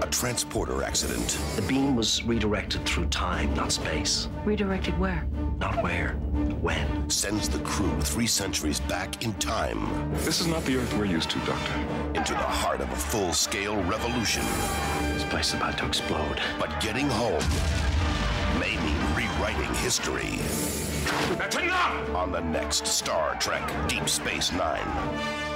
A transporter accident. The beam was redirected through time, not space. Redirected where? Not where, when. Sends the crew three centuries back in time. This is not the Earth we're used to, Doctor. Into the heart of a full scale revolution. This place is about to explode. But getting home may mean rewriting history. That's enough! On the next Star Trek Deep Space Nine.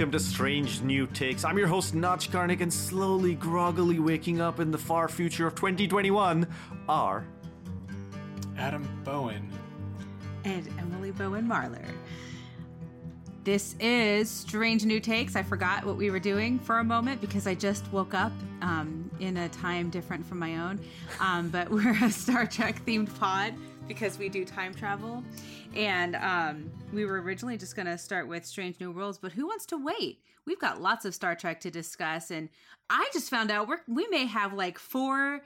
Welcome to Strange New Takes. I'm your host, Notch Karnick, and slowly, groggily waking up in the far future of 2021 are Adam Bowen and Emily Bowen Marlar. This is Strange New Takes. I forgot what we were doing for a moment because I just woke up um, in a time different from my own. Um, but we're a Star Trek themed pod because we do time travel. And um, we were originally just going to start with Strange New Worlds, but who wants to wait? We've got lots of Star Trek to discuss. And I just found out we're, we may have like four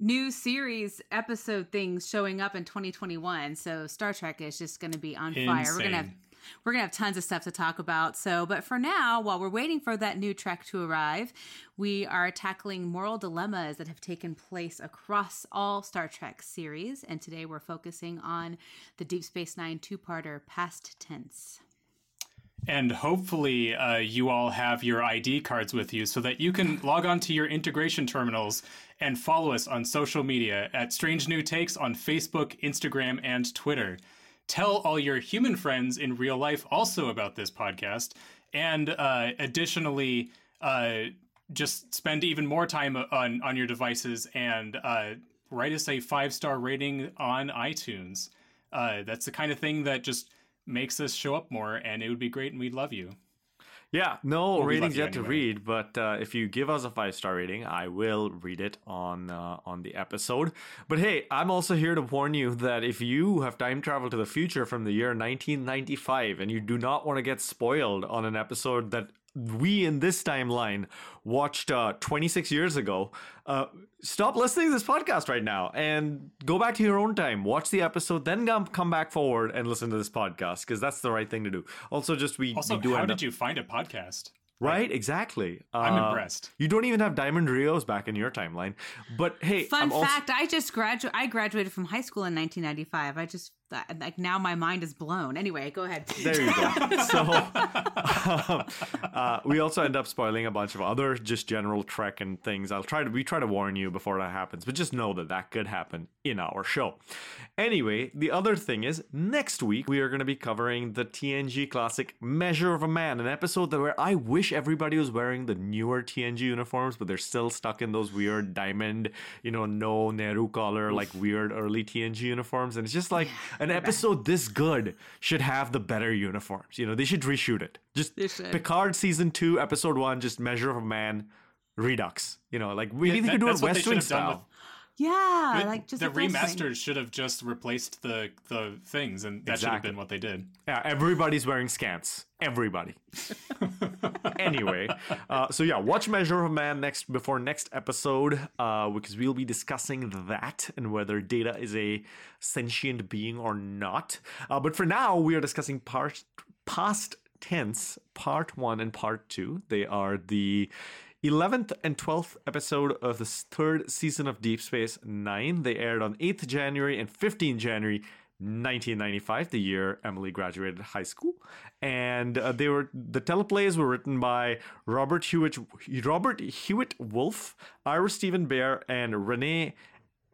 new series episode things showing up in 2021. So Star Trek is just going to be on Insane. fire. We're going to have we're going to have tons of stuff to talk about. So, but for now, while we're waiting for that new Trek to arrive, we are tackling moral dilemmas that have taken place across all Star Trek series. And today we're focusing on the Deep Space Nine two parter, Past Tense. And hopefully, uh, you all have your ID cards with you so that you can log on to your integration terminals and follow us on social media at Strange New Takes on Facebook, Instagram, and Twitter tell all your human friends in real life also about this podcast. And uh, additionally, uh, just spend even more time on, on your devices and uh, write us a five star rating on iTunes. Uh, that's the kind of thing that just makes us show up more, and it would be great, and we'd love you. Yeah, no Well, we ratings yet to read, but uh, if you give us a five star rating, I will read it on uh, on the episode. But hey, I'm also here to warn you that if you have time traveled to the future from the year 1995 and you do not want to get spoiled on an episode that we in this timeline watched uh, 26 years ago, uh, stop listening to this podcast right now and go back to your own time. Watch the episode, then come come back forward and listen to this podcast because that's the right thing to do. Also, just we, Also, we do how did up- you find a podcast? Right, exactly. I'm Uh, impressed. You don't even have Diamond Rios back in your timeline. But hey, Fun I'm also- fact: I just graduated. I graduated from high school in 1995. I just like now my mind is blown. Anyway, go ahead. there you go. so um, uh, we also end up spoiling a bunch of other just general Trek and things. I'll try to we try to warn you before that happens, but just know that that could happen in our show. Anyway, the other thing is next week we are going to be covering the TNG classic Measure of a Man, an episode that where I wish everybody was wearing the newer TNG uniforms, but they're still stuck in those weird diamond, you know, no Nehru collar, like weird early TNG uniforms, and it's just like an episode this good should have the better uniforms. You know, they should reshoot it. Just Picard season two, episode one, just Measure of a Man, Redux. You know, like we Yeah, need that- to do it what West Wing style. Yeah, The- like just the a first remasters should have just replaced the the things, and that should have been what they did. Yeah, everybody's wearing skants. Everybody. anyway, uh, so yeah, watch Measure of a Man next before next episode, uh, because we'll be discussing that and whether Data is a sentient being or not. Uh, but for now, we are discussing part past tense, part one and part two. They are the 11th and 12th episode of the third season of Deep Space Nine. They aired on 8th January and 15th January 1995, the year Emily graduated high school, and uh, they were the teleplays were written by Robert Hewitt, Robert Hewitt Wolfe, Ira Steven Behr, and Renee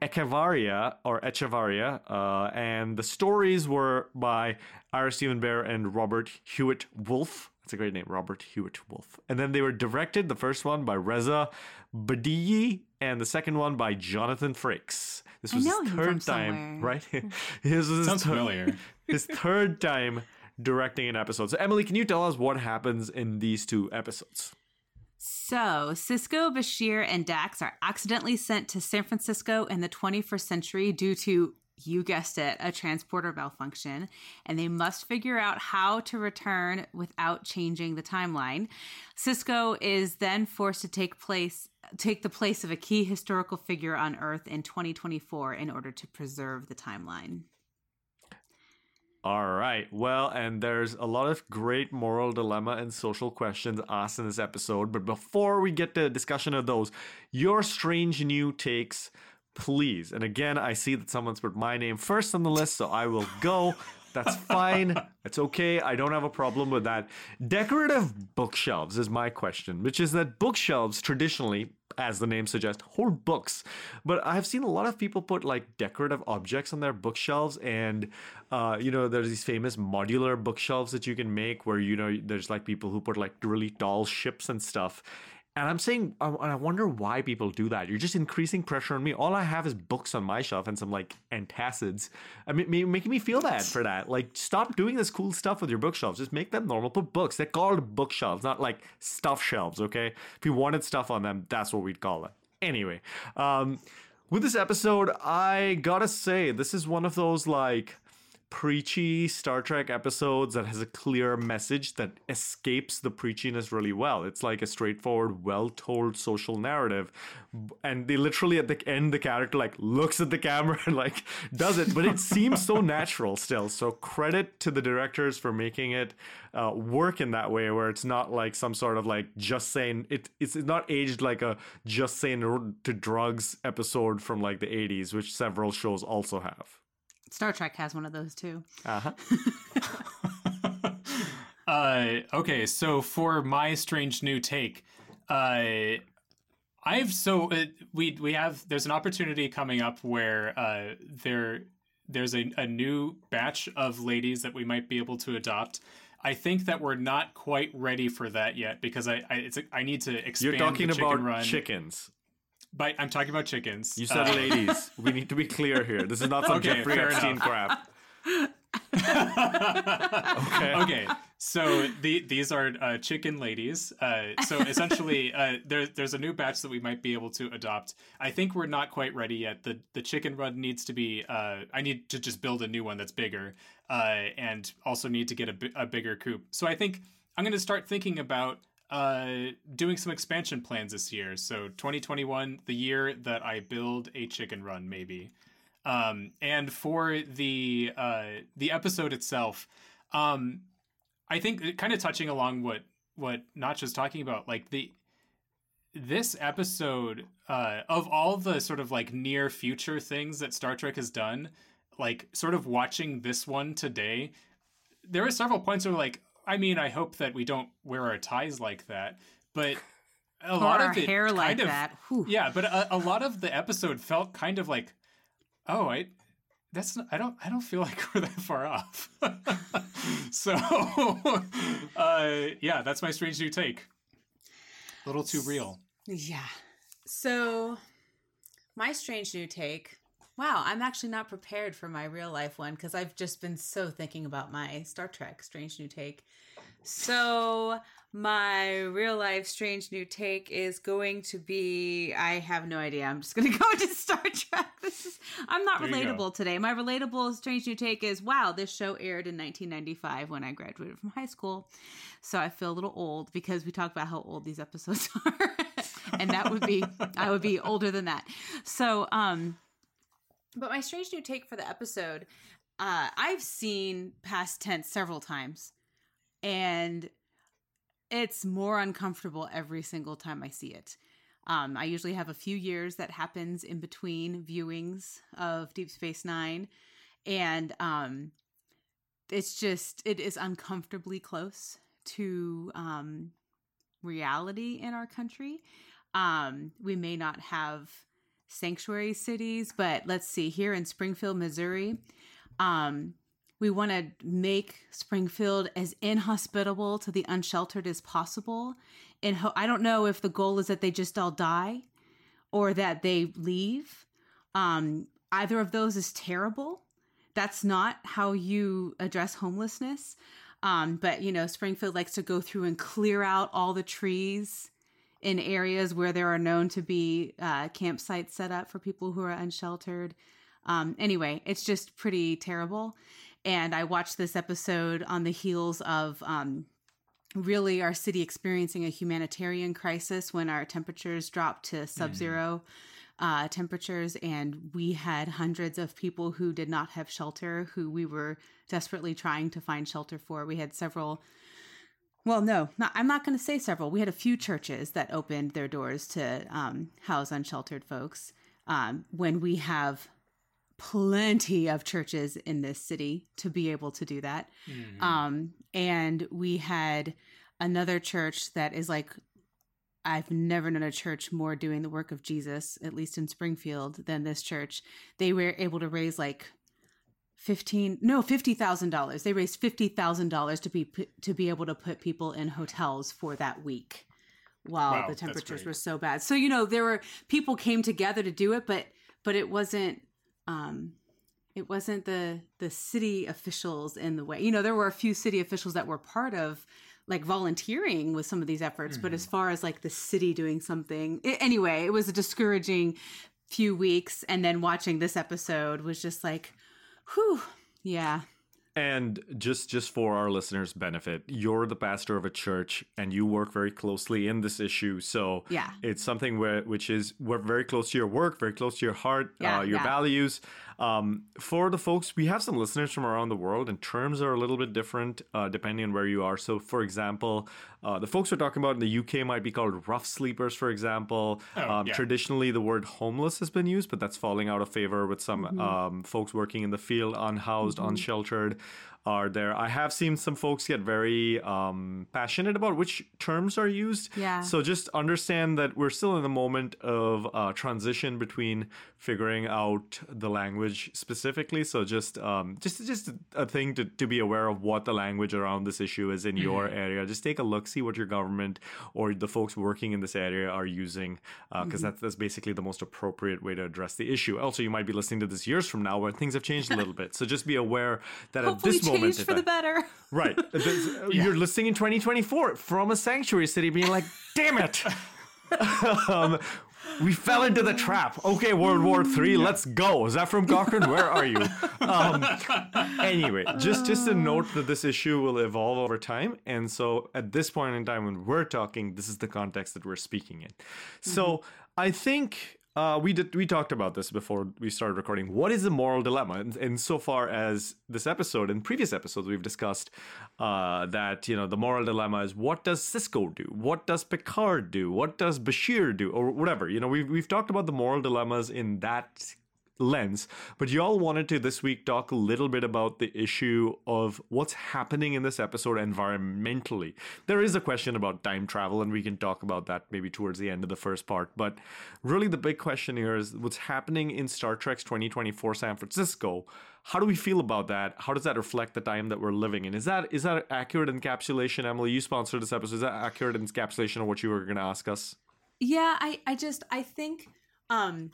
Echevarria or Echevarria, uh, and the stories were by Ira Steven Behr and Robert Hewitt Wolfe. That's a great name, Robert Hewitt Wolfe. And then they were directed. The first one by Reza Badiyi, and the second one by Jonathan Frakes. This I was know his third time, somewhere. right? His was his Sounds thir- familiar. his third time directing an episode. So, Emily, can you tell us what happens in these two episodes? So, Sisko, Bashir, and Dax are accidentally sent to San Francisco in the 21st century due to you guessed it, a transporter malfunction, and they must figure out how to return without changing the timeline. Sisko is then forced to take place take the place of a key historical figure on Earth in 2024 in order to preserve the timeline. All right. Well, and there's a lot of great moral dilemma and social questions asked in this episode. But before we get to the discussion of those, your strange new takes, please. And again, I see that someone's put my name first on the list, so I will go. That's fine. It's okay. I don't have a problem with that. Decorative bookshelves is my question, which is that bookshelves traditionally, as the name suggests, hold books. But I've seen a lot of people put like decorative objects on their bookshelves, and uh, you know, there's these famous modular bookshelves that you can make where you know there's like people who put like really tall ships and stuff. And I'm saying, I, I wonder why people do that. You're just increasing pressure on me. All I have is books on my shelf and some like antacids. I mean, making me feel bad for that. Like, stop doing this cool stuff with your bookshelves. Just make them normal. Put books. They're called bookshelves, not like stuff shelves. Okay. If you wanted stuff on them, that's what we'd call it. Anyway, um, with this episode, I gotta say, this is one of those like preachy Star Trek episodes that has a clear message that escapes the preachiness really well. It's like a straightforward, well told social narrative. And they literally at the end, the character like looks at the camera and like does it, but it seems so natural still. So credit to the directors for making it uh, work in that way where it's not like some sort of like just saying it, it's not aged like a just saying to drugs episode from like the 80s, which several shows also have. Star Trek has one of those too. Uh-huh. uh Okay, so for my strange new take, uh, I've so uh, we we have there's an opportunity coming up where uh, there there's a, a new batch of ladies that we might be able to adopt. I think that we're not quite ready for that yet because I I, it's, I need to expand. You're talking about run. chickens. But I'm talking about chickens. You said uh, ladies. we need to be clear here. This is not some okay, Jeffrey Epstein crap. okay. Okay. So the, these are uh, chicken ladies. Uh, so essentially, uh, there, there's a new batch that we might be able to adopt. I think we're not quite ready yet. The the chicken run needs to be. Uh, I need to just build a new one that's bigger, uh, and also need to get a, a bigger coop. So I think I'm going to start thinking about uh, doing some expansion plans this year. So 2021, the year that I build a chicken run, maybe. Um, and for the uh, the episode itself, um, I think kind of touching along what what Notch was talking about, like the this episode uh, of all the sort of like near future things that Star Trek has done, like sort of watching this one today, there are several points where like, I mean, I hope that we don't wear our ties like that, but a or lot of it hair like of, that. Whew. Yeah, but a, a, lot of the episode felt kind of like, oh, I that's not, I don't I don't feel like we're that far off. so, uh, yeah, that's my strange new take. A little too real. Yeah. So, my strange new take Wow, I'm actually not prepared for my real life one because I've just been so thinking about my Star Trek Strange New Take. So, my real life Strange New Take is going to be I have no idea. I'm just going to go to Star Trek. This is I'm not there relatable today. My relatable Strange New Take is wow, this show aired in 1995 when I graduated from high school. So, I feel a little old because we talk about how old these episodes are. and that would be I would be older than that. So, um but my strange new take for the episode, uh, I've seen past tense several times, and it's more uncomfortable every single time I see it. Um, I usually have a few years that happens in between viewings of Deep Space Nine, and um, it's just it is uncomfortably close to um, reality in our country. Um, we may not have sanctuary cities, but let's see here in Springfield, Missouri, um, we want to make Springfield as inhospitable to the unsheltered as possible. And ho- I don't know if the goal is that they just all die or that they leave. Um, either of those is terrible. That's not how you address homelessness. Um, but you know, Springfield likes to go through and clear out all the trees in areas where there are known to be uh, campsites set up for people who are unsheltered. Um, anyway, it's just pretty terrible. And I watched this episode on the heels of um, really our city experiencing a humanitarian crisis when our temperatures dropped to sub 0 uh, temperatures. And we had hundreds of people who did not have shelter, who we were desperately trying to find shelter for. We had several. Well, no, not, I'm not going to say several. We had a few churches that opened their doors to um, house unsheltered folks um, when we have plenty of churches in this city to be able to do that. Um, and we had another church that is like, I've never known a church more doing the work of Jesus, at least in Springfield, than this church. They were able to raise like fifteen, no, fifty thousand dollars. They raised fifty thousand dollars to be to be able to put people in hotels for that week while Wow, the temperatures were so bad. So you know there were people came together to do it, but but it wasn't um it wasn't the the city officials in the way. You know there were a few city officials that were part of like volunteering with some of these efforts, but as Mm-hmm. far as like the city doing something, i anyway, it was a discouraging few weeks. And then watching this episode was just like, whew, yeah. And just just for our listeners' benefit, you're the pastor of a church and you work very closely in this issue. So Yeah. it's something where which is we're very close to your work, very close to your heart, Yeah, uh, your yeah. values. Um, for the folks, we have some listeners from around the world, and terms are a little bit different uh, depending on where you are. So, for example, uh, the folks we're talking about in the UK might be called rough sleepers, for example. Oh, um, yeah. Traditionally, the word homeless has been used, but that's falling out of favor with some Mm-hmm. um, folks working in the field, unhoused, unsheltered. Are there? I have seen some folks get very um, passionate about which terms are used. Yeah. So just understand that we're still in the moment of uh, transition between figuring out the language specifically. So just um, just just a thing to, to be aware of what the language around this issue is in your area. Just take a look, see what your government or the folks working in this area are using, because that's that's basically the most appropriate way to address the issue. Also, you might be listening to this years from now where things have changed a little bit. So just be aware that Hopefully at this moment changed in for the better. Right. This- You're listening in 2024 from a sanctuary city being like, damn it. um, we fell into the trap. Okay, World War Three, let's go. Is that from Cochrane? Where are you? Um, anyway, just just a note that this issue will evolve over time, and so at this point in time when we're talking, this is the context that we're speaking in. So I think uh, we did we talked about this before we started recording. What is the moral dilemma? And, so far as this episode and previous episodes, we've discussed uh, that you know the moral dilemma is what does Sisko do? What does Picard do? What does Bashir do? Or whatever. You know, we've we've talked about the moral dilemmas in that lens. But y'all wanted to this week talk a little bit about the issue of what's happening in this episode environmentally. There is a question about time travel, and we can talk about that maybe towards the end of the first part. But really, the big question here is what's happening in Star Trek's 2024 San Francisco. How do we feel about that? How does that reflect the time that we're living in? Is that is that accurate encapsulation, Emily? You sponsored this episode. Is that accurate encapsulation of what you were going to ask us? Yeah, I, I just I think um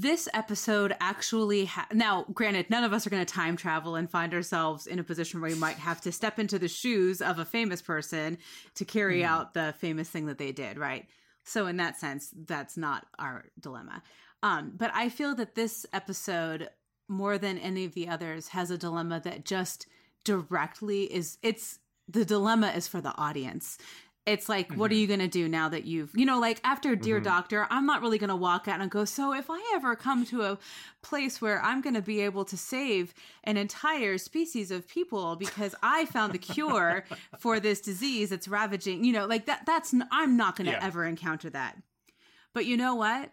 this episode actually ha- now granted none of us are going to time travel and find ourselves in a position where we might have to step into the shoes of a famous person to carry out the famous thing that they did right? So in that sense that's not our dilemma. Um but i feel that this episode more than any of the others has a dilemma that just directly is it's the dilemma is for the audience it's like what are mm-hmm. you going to do now that you've you know like after dear mm-hmm. doctor i'm not really going to walk out and go so if i ever come to a place where i'm going to be able to save an entire species of people because i found the cure for this disease that's ravaging you know like that that's i'm not going to Yeah. ever encounter that but you know what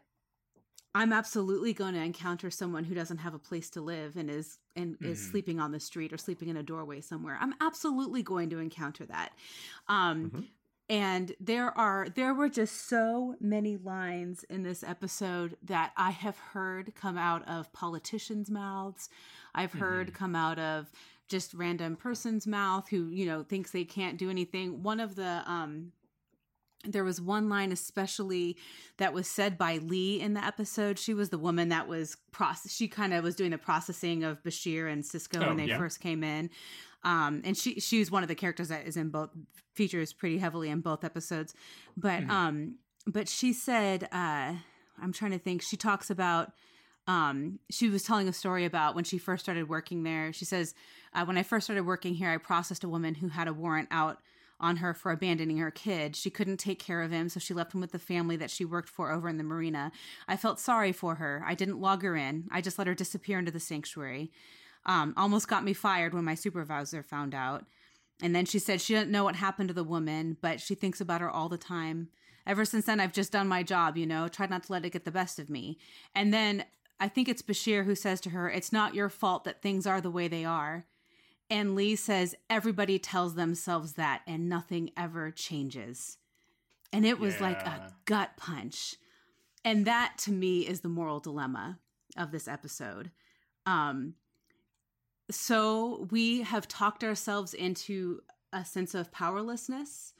I'm absolutely going to encounter someone who doesn't have a place to live and is and is mm-hmm. sleeping on the street or sleeping in a doorway somewhere. I'm absolutely going to encounter that. Um and there are there were just so many lines in this episode that I have heard come out of politicians' mouths. I've heard come out of just random person's mouth who, you know, thinks they can't do anything. One of the um there was one line especially that was said by Lee in the episode. She was the woman that was process. She kind of was doing the processing of Bashir and Sisko Oh, when they yeah. first came in. Um, and she she was one of the characters that is in both features pretty heavily in both episodes. But um, but she said, uh, I'm trying to think. She talks about um, she was telling a story about when she first started working there. She says, uh, "When I first started working here, I processed a woman who had a warrant out on her for abandoning her kid. She couldn't take care of him, so she left him with the family that she worked for over in the marina. I felt sorry for her. I didn't log her in. I just let her disappear into the sanctuary. Um, almost got me fired when my supervisor found out." And then she said she didn't know what happened to the woman, but she thinks about her all the time. Ever since then, I've just done my job, you know, tried not to let it get the best of me. And then I think it's Bashir who says to her, It's not your fault that things are the way they are. And Lee says, Everybody tells themselves that, and nothing ever changes. And it was like a gut punch. And that to me is the moral dilemma of this episode. Um, so we have talked ourselves into a sense of powerlessness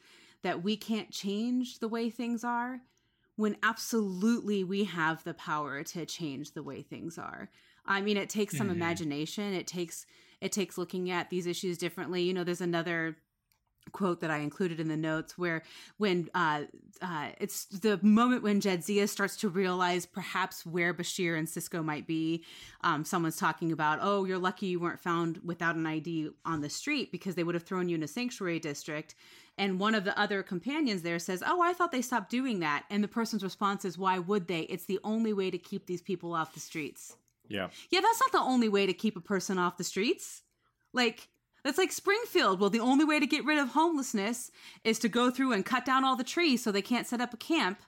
that we can't change the way things are when absolutely we have the power to change the way things are. I mean, it takes some Mhm. imagination. It takes it takes looking at these issues differently. You know, there's another quote that I included in the notes where when uh, uh, it's the moment when Jadzia starts to realize perhaps where Bashir and Sisko might be. Um, someone's talking about, oh, you're lucky you weren't found without an ID on the street because they would have thrown you in a sanctuary district. And one of the other companions there says, oh, I thought they stopped doing that. And the person's response is, why would they? It's the only way to keep these people off the streets. Yeah. Yeah, that's not the only way to keep a person off the streets. Like, that's like Springfield. Well, the only way to get rid of homelessness is to go through and cut down all the trees so they can't set up a camp.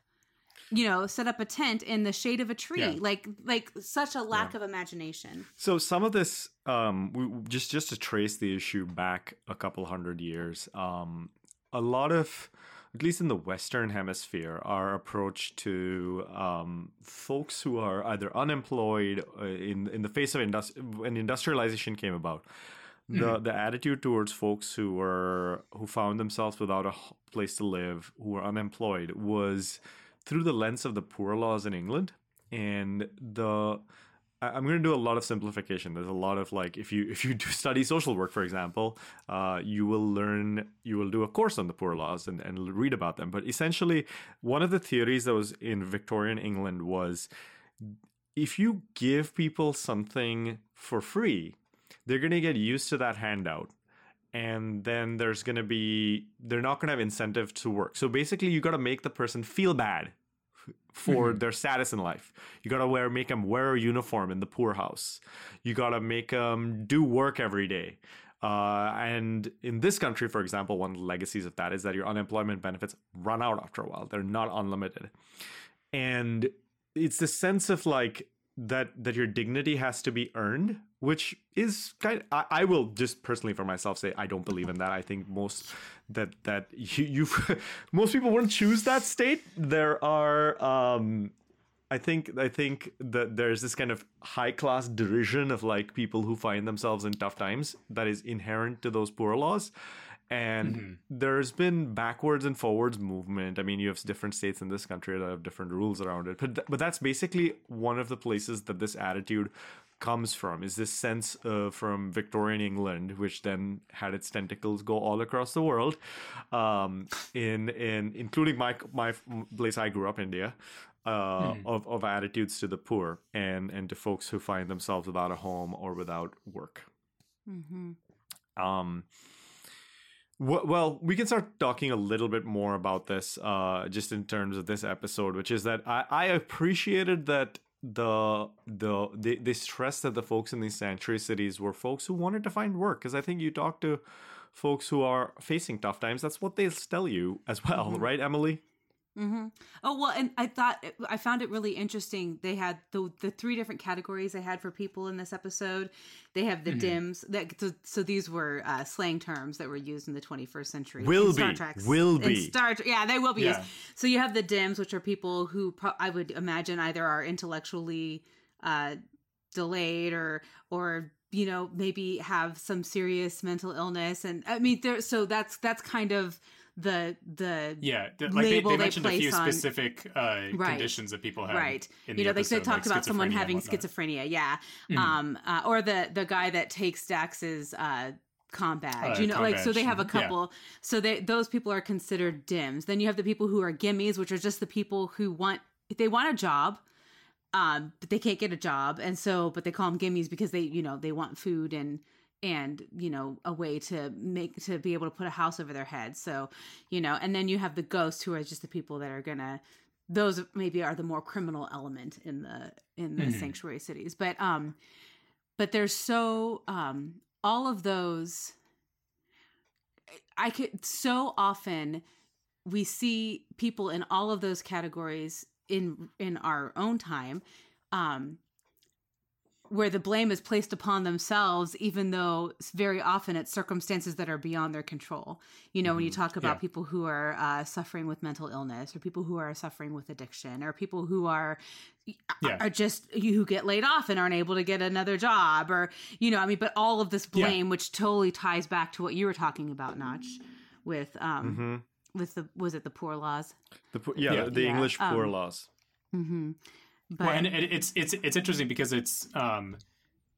You know, set up a tent in the shade of a tree. Yeah. Like, like such a lack of imagination. So some of this, um, we, just just to trace the issue back a couple hundred years, um, a lot of, at least in the Western Hemisphere, our approach to um, folks who are either unemployed uh, in in the face of industri- when industrialization came about, the the attitude towards folks who were who found themselves without a place to live, who were unemployed, was through the lens of the poor laws in England and the I'm going to do a lot of simplification. There's a lot of like, if you if you do study social work, for example, uh, you will learn, you will do a course on the poor laws and, and read about them. But essentially, one of the theories that was in Victorian England was if you give people something for free, they're going to get used to that handout. And then there's going to be, they're not going to have incentive to work. So basically, you got to make the person feel bad for their status in life. You gotta wear, make them wear a uniform in the poorhouse. You gotta make them do work every day. Uh, and in this country, for example, one of the legacies of that is that your unemployment benefits run out after a while. They're not unlimited, and it's the sense of like that that your dignity has to be earned, which is kind. I, I will just personally for myself say I don't believe in that. I think most that that you you most people wouldn't choose that state. There are um I think I think that there's this kind of high class derision of like people who find themselves in tough times that is inherent to those poor laws. And there's been backwards and forwards movement. I mean, you have different states in this country that have different rules around it. But th- but that's basically one of the places that this attitude comes from is this sense uh, from Victorian England, which then had its tentacles go all across the world, um, in in including my my place I grew up, India, uh, of of attitudes to the poor and and to folks who find themselves without a home or without work. Mm-hmm. Um, w- well, we can start talking a little bit more about this, uh, just in terms of this episode, which is that I, I appreciated that the the they, they stressed that the folks in these sanctuary cities were folks who wanted to find work because I think you talk to folks who are facing tough times. That's what they tell you as well, right, Emily? Mm-hmm. Oh well, and I thought I found it really interesting. They had the the three different categories they had for people in this episode. They have the dims that so, so these were uh, slang terms that were used in the 21st century. Will be. Treks. Will be. Star Trek. Yeah, they will be Yeah. used. So you have the dims, which are people who pro- I would imagine either are intellectually uh, delayed or or you know maybe have some serious mental illness, and I mean there. So that's that's kind of the the Yeah, th- like they, label they they mentioned a few on- specific uh, Right. conditions that people have. right you the know like they episode, talked about someone having schizophrenia yeah um uh, or the the guy that takes dax's uh com badge Uh, you know like so they have a yeah. couple so they those people are considered dims then you have the people who are gimmies which are just the people who want they want a job um, but they can't get a job, and so but they call them gimmies because they you know they want food and and you know a way to make to be able to put a house over their head. So you know, and then you have the ghosts who are just the people that are gonna those maybe are the more criminal element in the in the sanctuary cities, but um, but there's so um all of those I could so often we see people in all of those categories in in our own time um where the blame is placed upon themselves even though very often it's circumstances that are beyond their control you know when you talk about Yeah. people who are uh, suffering with mental illness or people who are suffering with addiction or people who are Yeah. are just you who get laid off and aren't able to get another job or you know i mean but all of this Yeah. blame which totally ties back to what you were talking about notch with um Mm-hmm. with the was it the poor laws The, yeah, Yeah. the Yeah, English poor um, laws. mm-hmm but well, and it, it's it's it's interesting because it's um,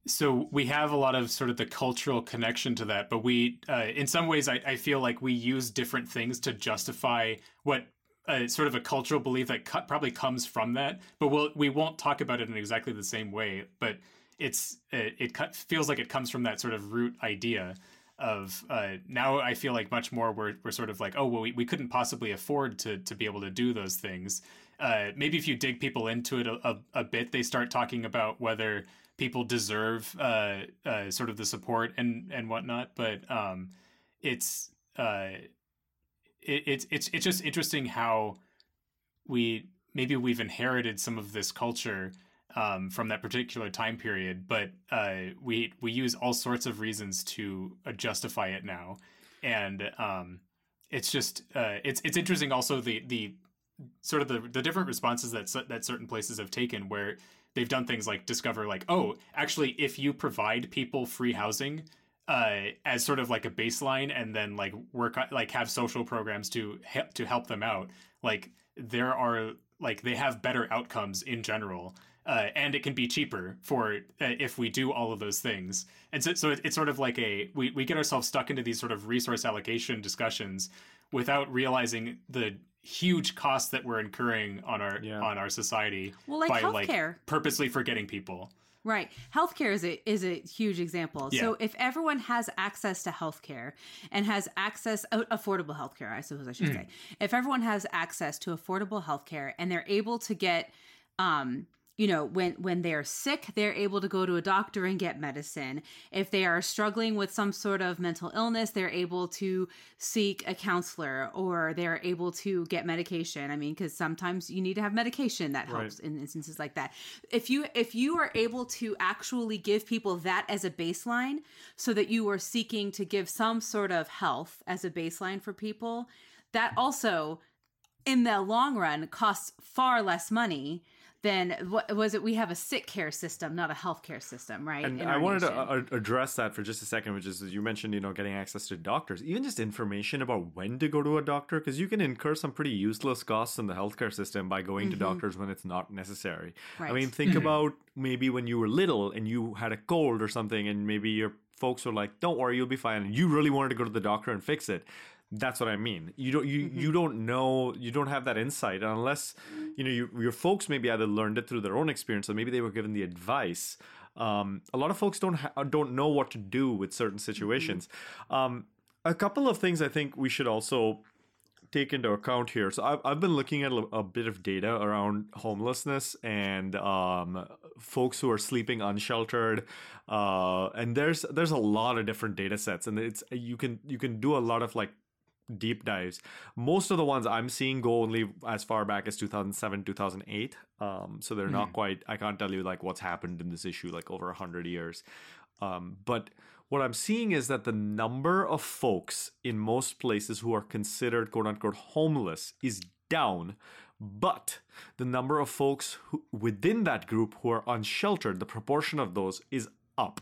so we have a lot of sort of the cultural connection to that, but we uh, in some ways I, I feel like we use different things to justify what uh, sort of a cultural belief that co- probably comes from that, but we'll we won't talk about it in exactly the same way. But it's it, it co- feels like it comes from that sort of root idea of uh, now I feel like much more we're, we're sort of like oh well we, we couldn't possibly afford to to be able to do those things uh, maybe if you dig people into it a, a, a bit they start talking about whether people deserve uh, uh, sort of the support and and whatnot. But um, it's uh, it, it's it's it's just interesting how we maybe we've inherited some of this culture um, from that particular time period, but uh, we we use all sorts of reasons to justify it now, and um, it's just uh, it's it's interesting also the the sort of the the different responses that that certain places have taken where they've done things like discover like oh actually if you provide people free housing uh, as sort of like a baseline and then like work like have social programs to help to help them out like there are like they have better outcomes in general uh, and it can be cheaper for uh, if we do all of those things. And so, so it, it's sort of like a we, we get ourselves stuck into these sort of resource allocation discussions without realizing the huge costs that we're incurring on our Yeah. on our society Well, like by like healthcare. purposely forgetting people Right. Healthcare is a is a huge example. So if everyone has access to healthcare and has access uh, affordable healthcare, I suppose I should Mm. say. If everyone has access to affordable healthcare and they're able to get um you know when when they're sick they're able to go to a doctor and get medicine. If they are struggling with some sort of mental illness they're able to seek a counselor or they're able to get medication. I mean because sometimes you need to have medication that helps in instances like that. If you if you are able to actually give people that as a baseline so that you are seeking to give some sort of health as a baseline for people that also in the long run costs far less money than what was it we have a sick care system not a healthcare system right And I wanted nation. to uh, address that for just a second, which is you mentioned, you know, getting access to doctors, even just information about when to go to a doctor, because you can incur some pretty useless costs in the healthcare system by going to mm-hmm. doctors when it's not necessary. I mean, think mm-hmm. about maybe when you were little and you had a cold or something, and maybe your folks were like, "Don't worry, you'll be fine," and you really wanted to go to the doctor and fix it. That's what I mean. You don't you you don't know you don't have that insight unless you know you, your folks maybe either learned it through their own experience or maybe they were given the advice. Um, a lot of folks don't ha- don't know what to do with certain situations. Um, a couple of things I think we should also take into account here. So I've, I've been looking at a, a bit of data around homelessness and um, folks who are sleeping unsheltered, uh, and there's there's a lot of different data sets, and it's you can you can do a lot of like deep dives. Most of the ones I'm seeing go only as far back as 2007, 2008. Um, so they're not quite. I can't tell you like what's happened in this issue like over hundred years. Um, but what I'm seeing is that the number of folks in most places who are considered quote unquote homeless is down. But the number of folks who, within that group who are unsheltered, the proportion of those is up.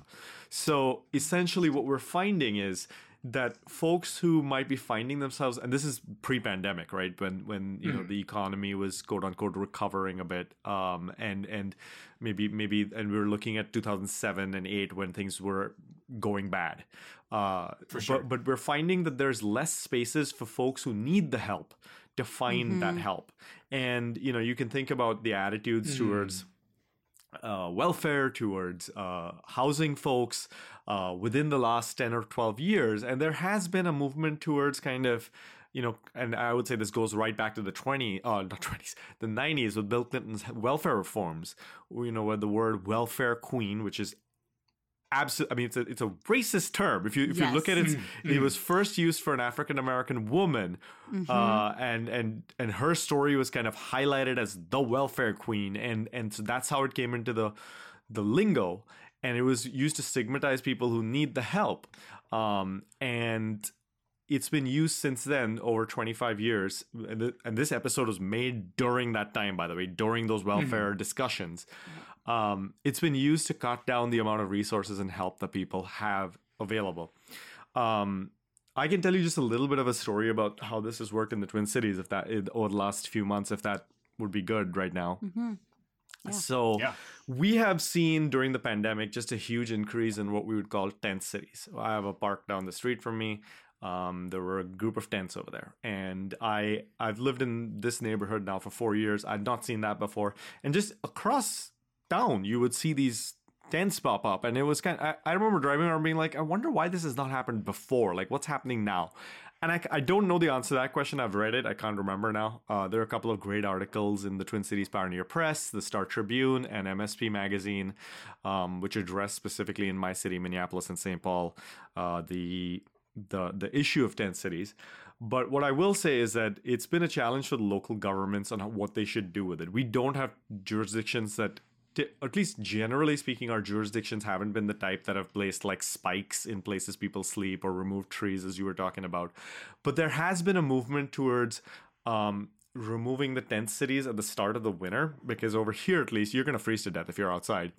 So essentially, what we're finding is that folks who might be finding themselves and this is pre-pandemic right? When when you know the economy was quote unquote recovering a bit um and and maybe maybe and we were looking at 2007 and 8 when things were going bad. Uh For sure. but, but we're finding that there's less spaces for folks who need the help to find that help. And you know you can think about the attitudes towards uh, welfare, towards uh, housing folks uh, within the last 10 or 12 years. And there has been a movement towards kind of, you know, and I would say this goes right back to the 20, uh, not 20s, the 90s with Bill Clinton's welfare reforms, you know, where the word welfare queen, which is absolutely i mean it's a, it's a racist term if you if you look at it Yes. it was first used for an african american woman uh, and and and her story was kind of highlighted as the welfare queen and and so that's how it came into the the lingo and it was used to stigmatize people who need the help. Um, and it's been used since then over 25 years. And, th- and this episode was made during that time by the way during those welfare discussions. Um, it's been used to cut down the amount of resources and help that people have available. Um, i can tell you just a little bit of a story about how this has worked in the twin cities if that over the last few months if that would be good right now so Yeah. we have seen during the pandemic just a huge increase in what we would call tent cities. I have a park down the street from me. Um, there were a group of tents over there, and I I've lived in this neighborhood now for four years. I'd not seen that before, and just across town, you would see these tents pop up, and it was kind. I, I remember driving around being like, I wonder why this has not happened before. Like, what's happening now? And I, I don't know the answer to that question. I've read it. I can't remember now. Uh, there are a couple of great articles in the Twin Cities Pioneer Press, the Star Tribune, and MSP Magazine, um, which address specifically in my city, Minneapolis and St. Paul, uh, the the the issue of tent cities. But what I will say is that it's been a challenge for the local governments on what they should do with it. We don't have jurisdictions that at least generally speaking, our jurisdictions haven't been the type that have placed like spikes in places people sleep or removed trees, as you were talking about. But there has been a movement towards um, removing the tent cities at the start of the winter because over here, at least, you're going to freeze to death if you're outside.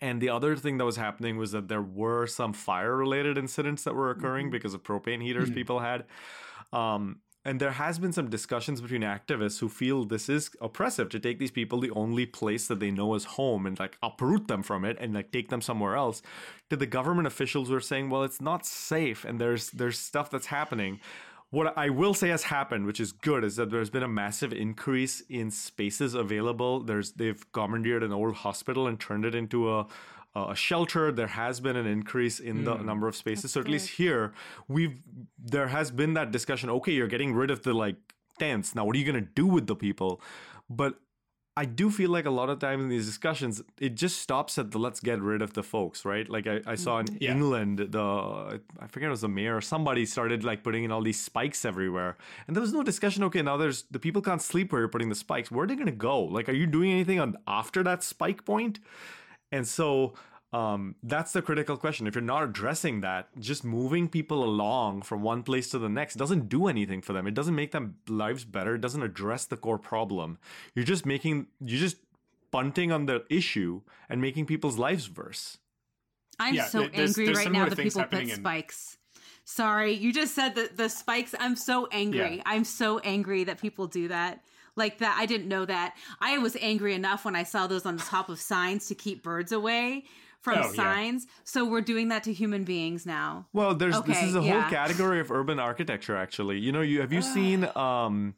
And the other thing that was happening was that there were some fire related incidents that were occurring because of propane heaters people had. Um, and there has been some discussions between activists who feel this is oppressive to take these people the only place that they know is home and like uproot them from it and like take them somewhere else. To the government officials who are saying, well, it's not safe and there's there's stuff that's happening. What I will say has happened, which is good, is that there's been a massive increase in spaces available. There's they've commandeered an old hospital and turned it into a a shelter. There has been an increase in the mm. number of spaces. so at least here, we've there has been that discussion. Okay, you're getting rid of the like tents. Now, what are you gonna do with the people? But I do feel like a lot of times in these discussions, it just stops at the let's get rid of the folks, right? Like I, I saw in mm-hmm. Yeah. England, the I forget it was the mayor or somebody started like putting in all these spikes everywhere, and there was no discussion. Okay, now there's the people can't sleep where you're putting the spikes. Where are they gonna go? Like, are you doing anything on after that spike point? And so um, that's the critical question. If you're not addressing that, just moving people along from one place to the next doesn't do anything for them. It doesn't make them lives better. It doesn't address the core problem. You're just making you're just punting on the issue and making people's lives worse. I'm Yeah, so there- there's- angry there's right now that people put in- spikes. Sorry, you just said that the spikes. I'm so angry. Yeah. I'm so angry that people do that. Like that, I didn't know that. I was angry enough when I saw those on the top of signs to keep birds away from Oh, yeah. signs. So we're doing that to human beings now. Well, there's this is a yeah. whole category of urban architecture actually. You know, you have you seen um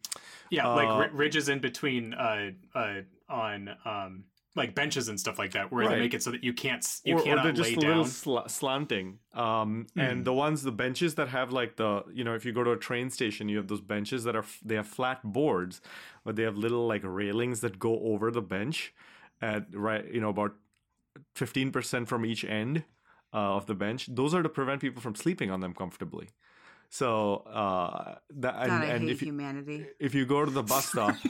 Yeah, like Uh, ri- ridges in between uh, uh, on um, like benches and stuff like that, where Right. they make it so that you can't s- you or, or they're just lay a little down. sl- slanting. Um, and the ones, the benches that have like the, you know, if you go to a train station, you have those benches that are they have flat boards, but they have little like railings that go over the bench, at right, you know, about fifteen percent from each end uh, of the bench. Those are to prevent people from sleeping on them comfortably. So uh, that and, God, I and hate if you, humanity. if you go to the bus stop.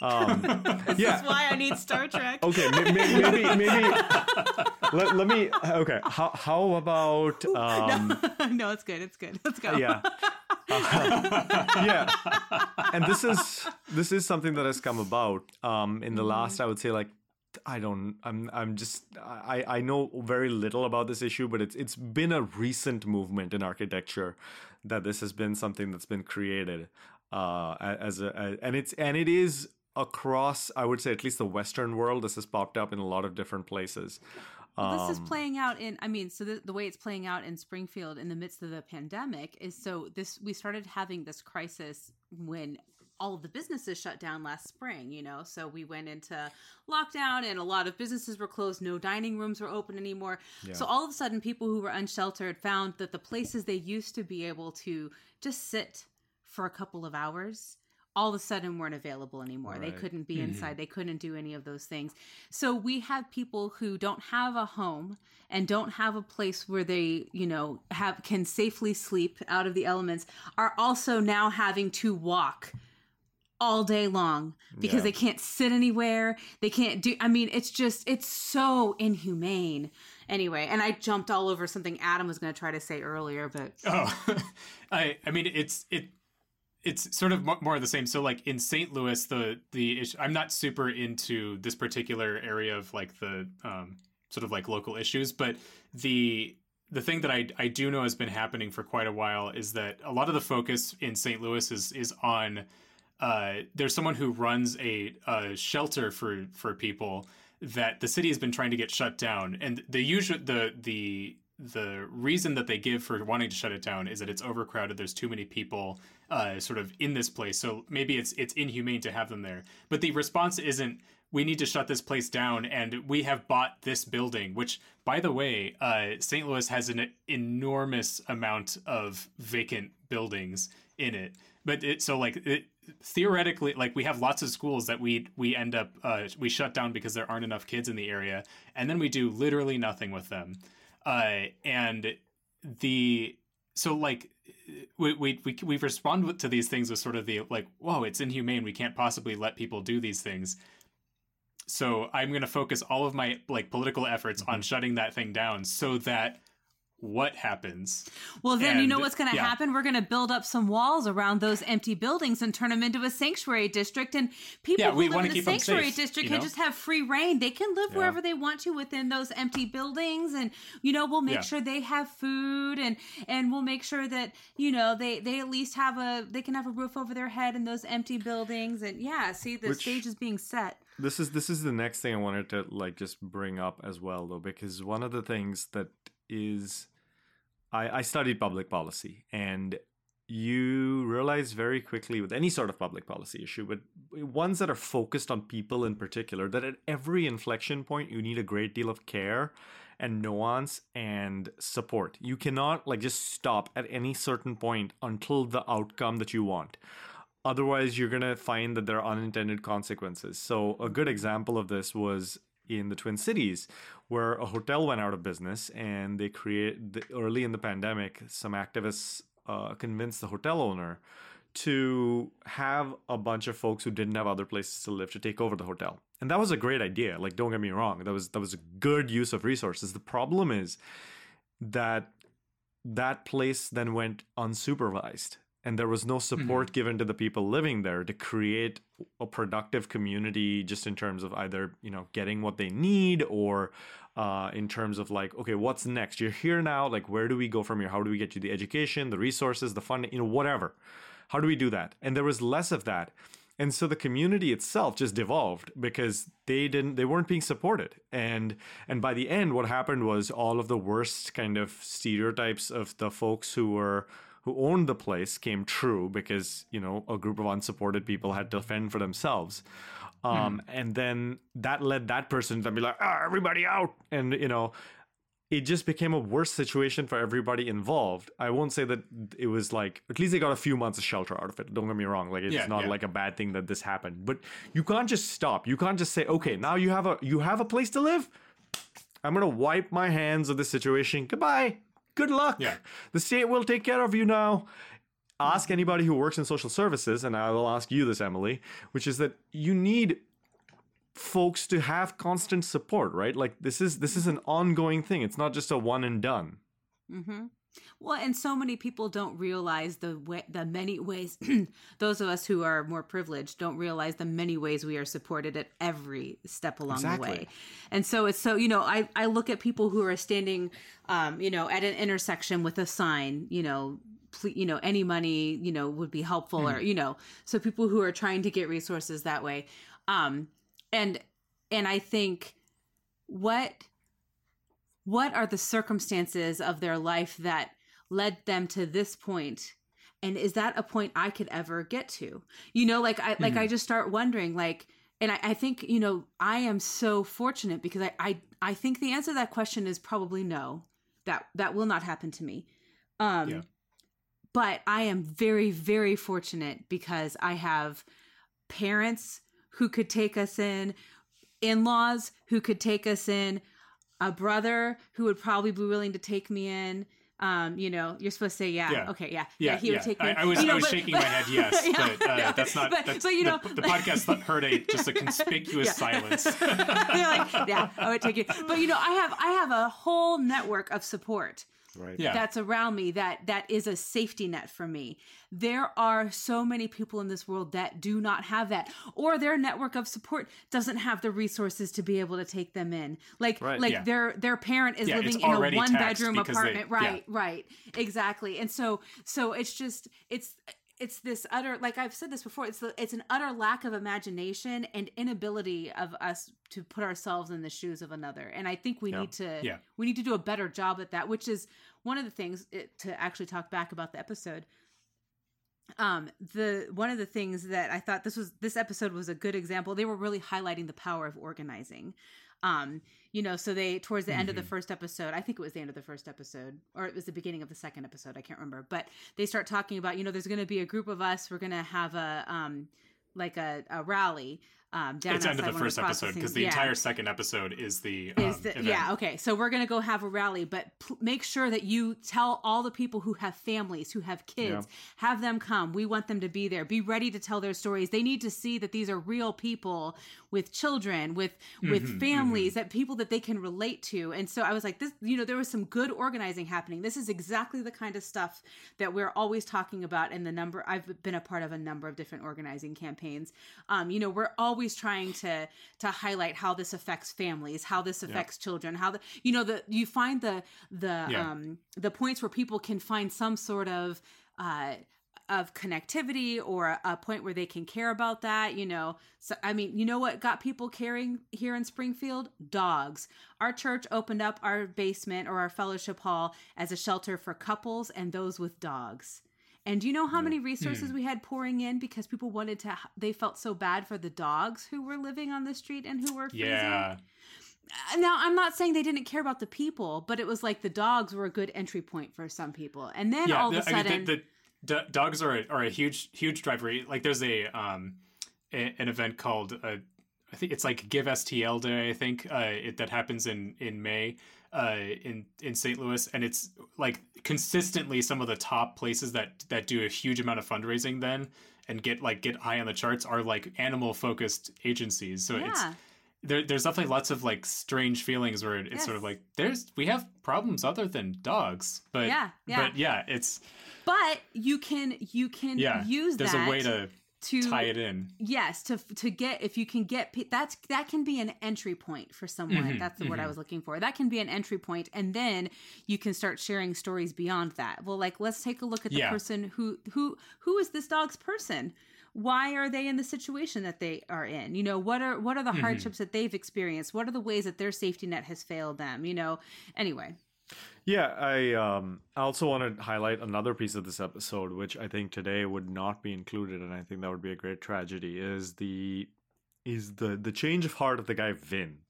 Um, yeah, That's why I need Star Trek. okay may- may- maybe maybe let, let me okay how how about um no, it's good. It's good. Let's go. yeah yeah and this is this is something that has come about um in the last i would say like i don't i'm i'm just i i know very little about this issue but it's it's been a recent movement in architecture that this has been something that's been created uh as a, a and it's and it is across i would say at least the western world this has popped up in a lot of different places Well, this Um, is playing out in, I mean, so the, the way it's playing out in Springfield in the midst of the pandemic is so this, we started having this crisis when all of the businesses shut down last spring, you know. So we went into lockdown and a lot of businesses were closed, no dining rooms were open anymore. So all of a sudden people who were unsheltered found that the places they used to be able to just sit for a couple of hours all of a sudden weren't available anymore. They couldn't be mm-hmm. inside. They couldn't do any of those things. So we have people who don't have a home and don't have a place where they, you know, have can safely sleep out of the elements are also now having to walk all day long because Yeah. they can't sit anywhere. They can't do I mean, it's just it's so inhumane. Anyway, and I jumped all over something Adam was going to try to say earlier, but Oh, I I mean it's it it's sort of more of the same. So like in St. Louis, the the issue, I'm not super into this particular area of like the um, sort of like local issues, but the the thing that I I do know has been happening for quite a while is that a lot of the focus in St. Louis is is on uh, there's someone who runs a, a shelter for for people that the city has been trying to get shut down, and the usual the the the reason that they give for wanting to shut it down is that it's overcrowded. There's too many people, uh, sort of in this place, so maybe it's it's inhumane to have them there. But the response isn't we need to shut this place down, and we have bought this building. Which, by the way, uh, St. Louis has an enormous amount of vacant buildings in it. But it so like it, theoretically like we have lots of schools that we we end up uh, we shut down because there aren't enough kids in the area and then we do literally nothing with them uh, and the so like we, we we we've to these things with sort of the like whoa it's inhumane. We can't possibly let people do these things. So i'm going to focus all of my like political efforts on mm-hmm. shutting that thing down so that what happens Well, then you know what's going to yeah. happen? We're going to build up some walls around those empty buildings and turn them into a sanctuary district. And people Yeah, who we live in the keep 'em sanctuary safe, district you can just have free reign. They can live wherever they want to within those empty buildings, and you know we'll make Yeah. sure they have food, and and we'll make sure that you know they they at least have a they can have a roof over their head in those empty buildings. And yeah, see the Which- stage is being set. this is this is the next thing I wanted to like just bring up as well though because one of the things that is I, I studied public policy and you realize very quickly with any sort of public policy issue but ones that are focused on people in particular that at every inflection point you need a great deal of care and nuance and support. You cannot like just stop at any certain point until the outcome that you want. Otherwise you're going to find that there are unintended consequences. So a good example of this was in the twin cities where a hotel went out of business and they create the, early in the pandemic some activists uh, convinced the hotel owner to have a bunch of folks who didn't have other places to live to take over the hotel. And that was a great idea like don't get me wrong that was that was a good use of resources. The problem is that that place then went unsupervised and there was no support given to the people living there to create a productive community just in terms of either you know getting what they need or uh, in terms of like okay what's next? You're here now like where do we go from here? How do we get you the education the resources the funding you know whatever. How do we do that? And there was less of that. And so the community itself just devolved because they didn't they weren't being supported. And and by the end what happened was all of the worst kind of stereotypes of the folks who were who owned the place came true because you know a group of unsupported people had to fend for themselves um, and then that led that person to be like ah, everybody out and you know it just became a worse situation for everybody involved. I won't say that it was like at least they got a few months of shelter out of it. Don't get me wrong; like it's Yeah, not yeah. like a bad thing that this happened. But you can't just stop. You can't just say, "Okay, now you have a you have a place to live. I'm gonna wipe my hands of this situation. Goodbye. Good luck. Yeah. The state will take care of you now." Ask anybody who works in social services, and I will ask you this, Emily, which is that you need folks to have constant support right like this is this is an ongoing thing it's not just a one and done Mm-hmm. Well, and so many people don't realize the way, the many ways. those of us who are more privileged don't realize the many ways we are supported at every step along Exactly. the way. And so it's so you know I I look at people who are standing, um, you know, at an intersection with a sign, you know. ple- You know, any money, you know, would be helpful, or you know, so people who are trying to get resources that way, um, and and I think what what are the circumstances of their life that led them to this point? And is that a point i could ever get to? You know like i like i just start wondering like and I, I think you know i am so fortunate because I, I i think the answer to that question is probably no. That that will not happen to me. Um Yeah. but i am very very fortunate because i have parents who could take us in in-laws who could take us in a brother who would probably be willing to take me in um you know you're supposed to say yeah, Yeah. okay yeah Yeah, he would yeah. take me I. I was, You know, I was but- shaking but- my head yes, Yeah, but uh, yeah. that's not. But- that's, but, you know- the, the podcast heard a just a conspicuous Yeah. silence. You're like, yeah, I would take it. But you know, I have I have a whole network of support Right. Yeah. that's around me that that is a safety net for me. There are so many people in this world that do not have that or their network of support doesn't have the resources to be able to take them in. Like Right. like Yeah. their their parent is Yeah, living in a one bedroom because they- apartment. yeah. right, right. Exactly. And so so it's just it's it's this utter like I've said this before it's the, it's an utter lack of imagination and inability of us to put ourselves in the shoes of another and I think we Yeah. need to Yeah. we need to do a better job at that which is one of the things it, to actually talk back about the episode um the one of the things that I thought this was this episode was a good example they were really highlighting the power of organizing. Um you know so they towards the end of the first episode i think it was the end of the first episode or it was the beginning of the second episode i can't remember but they start talking about you know there's going to be a group of us we're going to have a um like a, a rally um down it's end of outside the one first episode because the yeah. entire second episode is the, um, is the, event. yeah okay. So we're gonna go have a rally but pl- make sure that you tell all the people who have families who have kids have them come. We want them to be there. Be ready to tell their stories. They need to see that these are real people with children with with Mm-hmm, families that people that they can relate to. And so i was like this you know there was some good organizing happening. This is exactly the kind of stuff that we're always talking about in the number i've been a part of a number of different organizing campaigns. Um you know we're always trying to to highlight how this affects families how this affects children how the you know the you find the the Yeah. um the points where people can find some sort of uh of connectivity or a point where they can care about that you know. So i mean you know what got people caring here in springfield? Dogs. Our church opened up our basement or our fellowship hall as a shelter for couples and those with dogs and do you know how many resources we had pouring in? Because people wanted to they felt so bad for the dogs who were living on the street and who were freezing. Yeah. Now i'm not saying they didn't care about the people but it was like the dogs were a good entry point for some people. And then yeah all of a I mean, sudden the, the do- dogs are a, are a huge huge driver. Like there's a um a, an event called uh, I think it's like Give STL Day. I think uh, it, that happens in in May uh, in in St. Louis, and it's like consistently some of the top places that that do a huge amount of fundraising then and get like get high on the charts are like animal focused agencies. So it's there, there's definitely lots of like strange feelings where it's sort of like there's we have problems other than dogs, but Yeah, yeah. but yeah, it's but you can you can yeah. use there's that a way to to tie it in. yes to to get if you can get that's that can be an entry point for someone. Mm-hmm, that's the word i was looking for. That can be an entry point and then you can start sharing stories beyond that. Well like let's take a look at the Yeah. person who who who is this dog's person? Why are they in the situation that they are in? You know what are what are the Mm-hmm. hardships that they've experienced? What are the ways that their safety net has failed them? You know anyway Yeah, I um I also want to highlight another piece of this episode, which I think today would not be included, and I think that would be a great tragedy. Is the is the the change of heart of the guy Vin,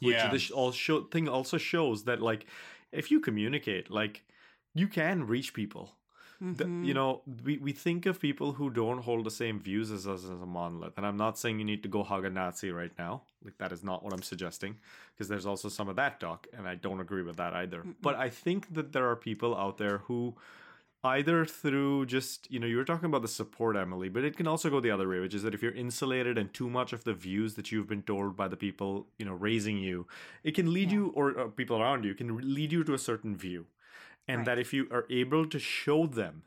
which Yeah. this all show, thing also shows that like if you communicate, like you can reach people. Mm-hmm. you know, we, we think of people who don't hold the same views as us as a monolith. And I'm not saying you need to go hug a Nazi right now. Like, that is not what I'm suggesting, because there's also some of that talk, and I don't agree with that either. But I think that there are people out there who, either through just, you know, you were talking about the support, Emily, but it can also go the other way, which is that if you're insulated and too much of the views that you've been told by the people, you know, raising you, it can lead you, or uh, people around you, can lead you to a certain view and Right. that if you are able to show them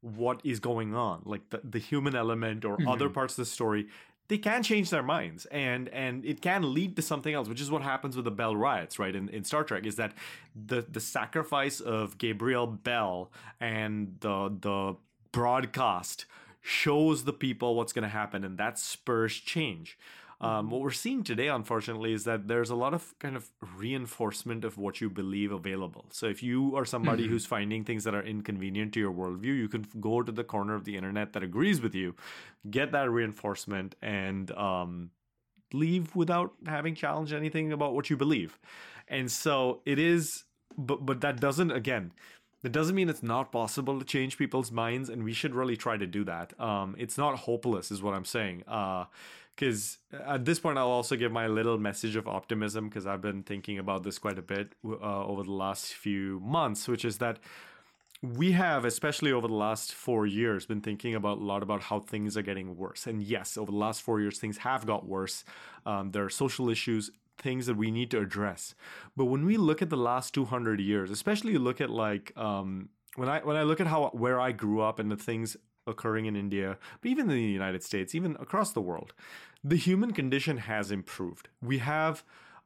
what is going on like the, the human element or other mm-hmm. parts of the story they can change their minds and and it can lead to something else which is what happens with the bell riots right in, in star trek is that the the sacrifice of gabriel bell and the the broadcast shows the people what's going to happen and that spurs change Um, what we're seeing today, unfortunately, is that there's a lot of kind of reinforcement of what you believe available. So if you are somebody who's finding things that are inconvenient to your worldview, you can go to the corner of the internet that agrees with you, get that reinforcement, and um, leave without having challenged anything about what you believe. And so it is, but but that doesn't again. That doesn't mean it's not possible to change people's minds, and we should really try to do that. Um, it's not hopeless, is what I'm saying. Because at this point, I'll also give my little message of optimism because I've been thinking about this quite a bit uh, over the last few months, which is that we have, especially over the last four years, been thinking about a lot about how things are getting worse. And yes, over the last four years, things have got worse. Um, there are social issues, things that we need to address. But when we look at the last 200 years, especially look at like um, when I when I look at how where I grew up and the things occurring in India, but even in the United States, even across the world, the human condition has improved. We have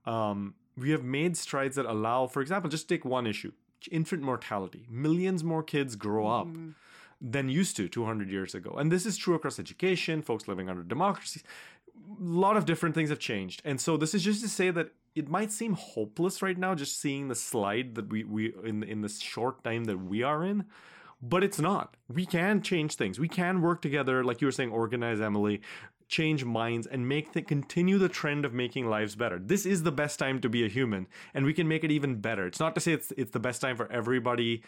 um, we have made strides that allow, for example, just take one issue infant mortality. Millions more kids grow up than used to 200 years ago. And this is true across education, folks living under democracy. A lot of different things have changed. And so this is just to say that it might seem hopeless right now just seeing the slide that we we in in this short time that we are in. But it's not. We can change things. We can work together, like you were saying, organize Emily, change minds and make the continue the trend of making lives better. This is the best time to be a human, and we can make it even better. It's not to say it's it's the best time for everybody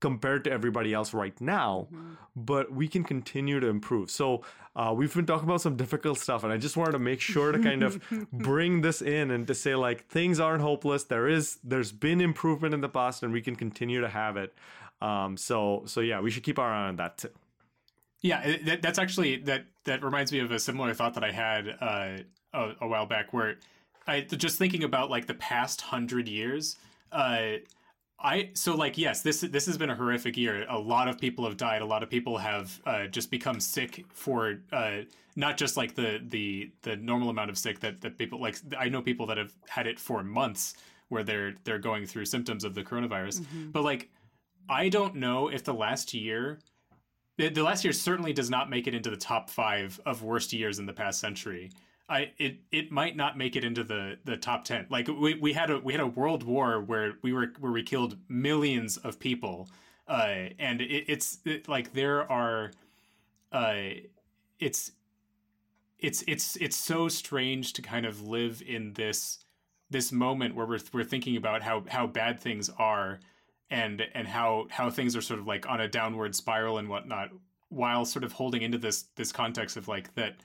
compared to everybody else right now, but we can continue to improve. So uh, we've been talking about some difficult stuff, and I just wanted to make sure to kind of bring this in and to say like things aren't hopeless. There is there's been improvement in the past, and we can continue to have it. Um, so so yeah, we should keep our eye on that too. Yeah, that, that's actually that that reminds me of a similar thought that I had uh, a, a while back, where I just thinking about like the past hundred years. Uh, I so like yes, this this has been a horrific year. A lot of people have died. A lot of people have uh, just become sick for uh, not just like the the the normal amount of sick that that people like. I know people that have had it for months where they're they're going through symptoms of the coronavirus. But like, I don't know if the last year the, the last year certainly does not make it into the top five of worst years in the past century. I it it might not make it into the the top ten. Like we, we had a we had a world war where we were where we killed millions of people, uh, and it, it's it, like there are, uh, it's it's it's it's so strange to kind of live in this this moment where we're we're thinking about how how bad things are and and how how things are sort of like on a downward spiral and whatnot while sort of holding into this this context of like that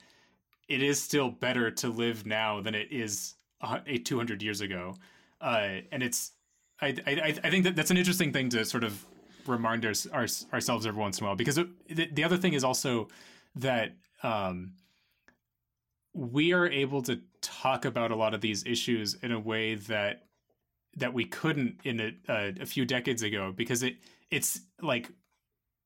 it is still better to live now than it is uh, a 200 years ago. Uh, and it's I, I I think that that's an interesting thing to sort of remind our, our, ourselves every once in a while because the, the other thing is also that um, we are able to talk about a lot of these issues in a way that that we couldn't in a, uh, a few decades ago because it it's like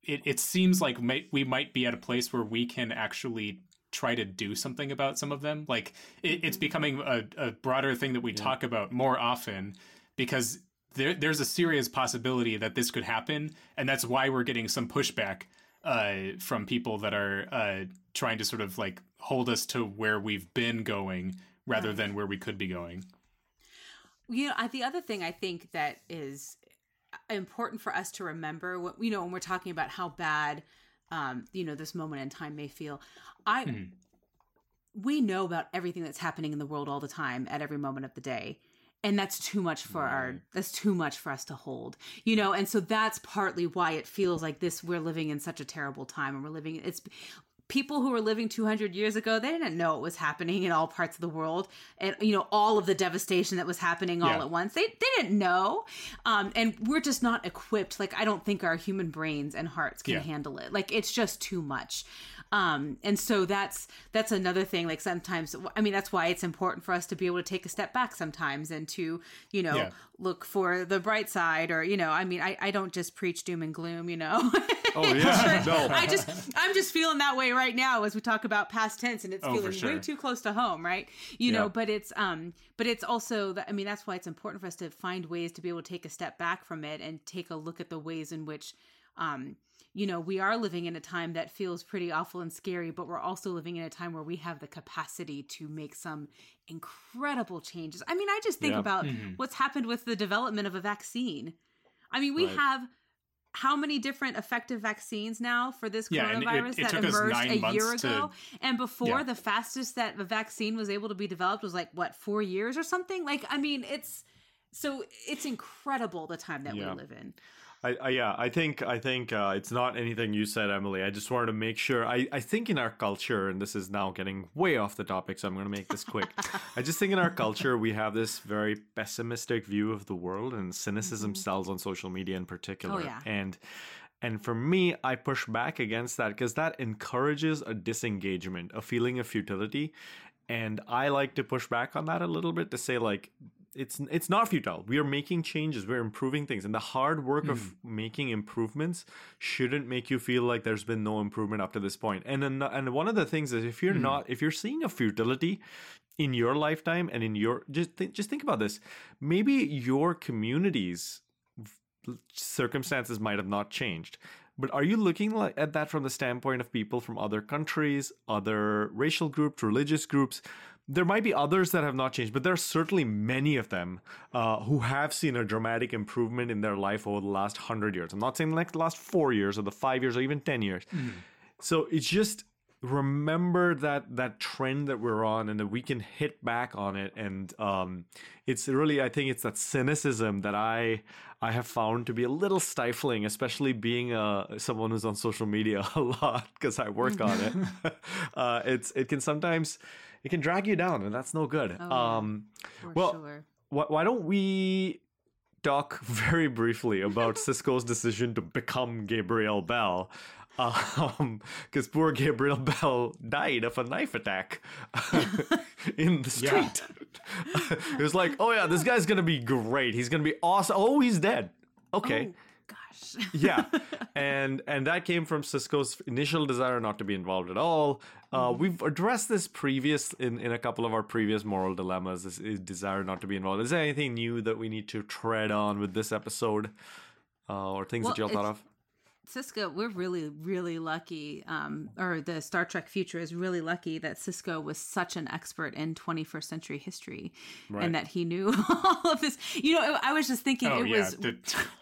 it, it seems like may, we might be at a place where we can actually try to do something about some of them. Like it, it's becoming a, a broader thing that we talk about more often because there, there's a serious possibility that this could happen and that's why we're getting some pushback uh, from people that are uh, trying to sort of like hold us to where we've been going rather than where we could be going you know the other thing i think that is important for us to remember what you know when we're talking about how bad um you know this moment in time may feel i we know about everything that's happening in the world all the time at every moment of the day and that's too much for our that's too much for us to hold you know and so that's partly why it feels like this we're living in such a terrible time and we're living it's people who were living 200 years ago they didn't know it was happening in all parts of the world and you know all of the devastation that was happening all Yeah. at once. They, they didn't know. Um, and we're just not equipped. Like i don't think our human brains and hearts can Yeah. handle it. Like it's just too much um, and so that's that's another thing like sometimes i mean that's why it's important for us to be able to take a step back sometimes and to you know Yeah. look for the bright side or you know i mean i, I don't just preach doom and gloom you know Oh yeah, no. I just I'm just feeling that way right now as we talk about past tense and it's Oh, feeling way too close to home, right? You know, but it's um but it's also that I mean that's why it's important for us to find ways to be able to take a step back from it and take a look at the ways in which um, you know, we are living in a time that feels pretty awful and scary, but we're also living in a time where we have the capacity to make some incredible changes. I mean, I just think Yeah. about Mhm. what's happened with the development of a vaccine. I mean, we Right. have how many different effective vaccines now for this Yeah, and it- coronavirus it that emerged a year months to- ago? And before, Yeah. the fastest that a vaccine was able to be developed was like what four years or something. Like, I mean, it's so it's incredible the time that Yeah. we live in. I, I yeah, I think I think uh, it's not anything you said, Emily. I just wanted to make sure. I, I think in our culture, and this is now getting way off the topic, so I'm going to make this quick. I just think in our culture we have this very pessimistic view of the world, and cynicism sells on social media in particular. Mm-hmm. Oh, yeah. And and for me, I push back against that because that encourages a disengagement, a feeling of futility, and I like to push back on that a little bit to say like it's it's not futile. We are making changes. We're improving things, and the hard work of mm-hmm. making improvements shouldn't make you feel like there's been no improvement up to this point. And then, and one of the things is if you're mm-hmm. not if you're seeing a futility in your lifetime and in your just th- just think about this. Maybe your communities circumstances might have not changed. But are you looking at that from the standpoint of people from other countries, other racial groups, religious groups? There might be others that have not changed, but there are certainly many of them uh, who have seen a dramatic improvement in their life over the last hundred years. I'm not saying like the last four years or the five years or even ten years. So it's just remember that that trend that we're on and that we can hit back on it and um it's really i think it's that cynicism that i i have found to be a little stifling especially being uh someone who's on social media a lot because i work on it uh it's it can sometimes it can drag you down and that's no good Oh, um For well sure. why, why don't we talk very briefly about Sisko's decision to become Gabriel Bell? Um, because poor Gabriel Bell died of a knife attack in the street. it was like, oh yeah, this guy's gonna be great. He's gonna be awesome. Oh, he's dead. Okay. Oh, yeah. And and that came from sisko's initial desire not to be involved at all. Uh, we've addressed this previous in, in a couple of our previous moral dilemmas this is desire not to be involved. Is there anything new that we need to tread on with this episode uh, or things Well, that y'all thought of? Sisko, we're really, really lucky, um, or the Star Trek future is really lucky that Sisko was such an expert in 21st century history Right. and that he knew all of this. You know, I was just thinking Oh it yeah, was, the,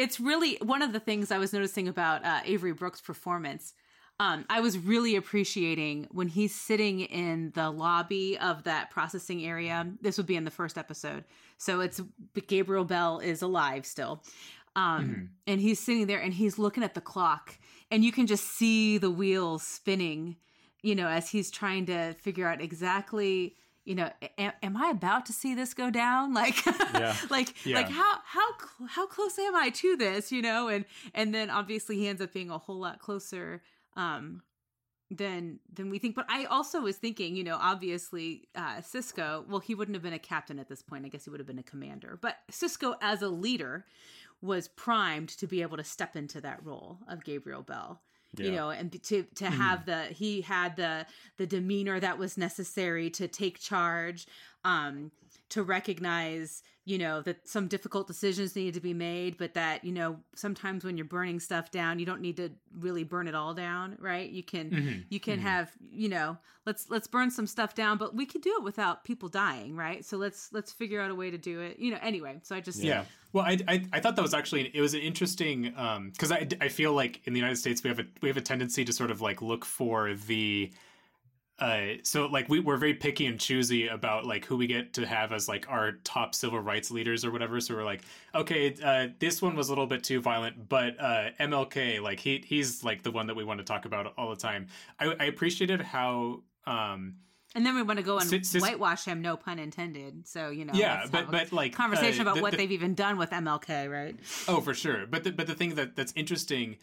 it's really one of the things I was noticing about uh, Avery Brooks' performance. Um, I was really appreciating when he's sitting in the lobby of that processing area. This would be in the first episode. So it's Gabriel Bell is alive still. Um, And he's sitting there and he's looking at the clock, and you can just see the wheels spinning, you know, as he's trying to figure out exactly. You know, am, am I about to see this go down? Like, Yeah. like, Yeah. like how how cl- how close am I to this? You know, and and then obviously he ends up being a whole lot closer um, than than we think. But I also was thinking, you know, obviously uh, Sisko. Well, he wouldn't have been a captain at this point. I guess he would have been a commander. But Sisko, as a leader, was primed to be able to step into that role of Gabriel Bell. You know, and to to have the he had the the demeanor that was necessary to take charge, um, to recognize you know that some difficult decisions need to be made, but that you know sometimes when you're burning stuff down, you don't need to really burn it all down, right? You can Mhm. you can have you know let's let's burn some stuff down, but we could do it without people dying, right? So let's let's figure out a way to do it. You know, anyway. So I just Yeah. Well, I, I, I thought that was actually it was an interesting um because I, I feel like in the United States we have a we have a tendency to sort of like look for the uh so like we we're very picky and choosy about like who we get to have as like our top civil rights leaders or whatever. So we're like, okay, uh, this one was a little bit too violent, but uh, MLK like he he's like the one that we want to talk about all the time. I, I appreciated how. um And then we want to go and Cis- cis- whitewash him, no pun intended. So you know, Yeah, but- but, like, conversation uh, about the- what the- they've even done with MLK, right? Oh, for sure. But the, but the thing that that's interesting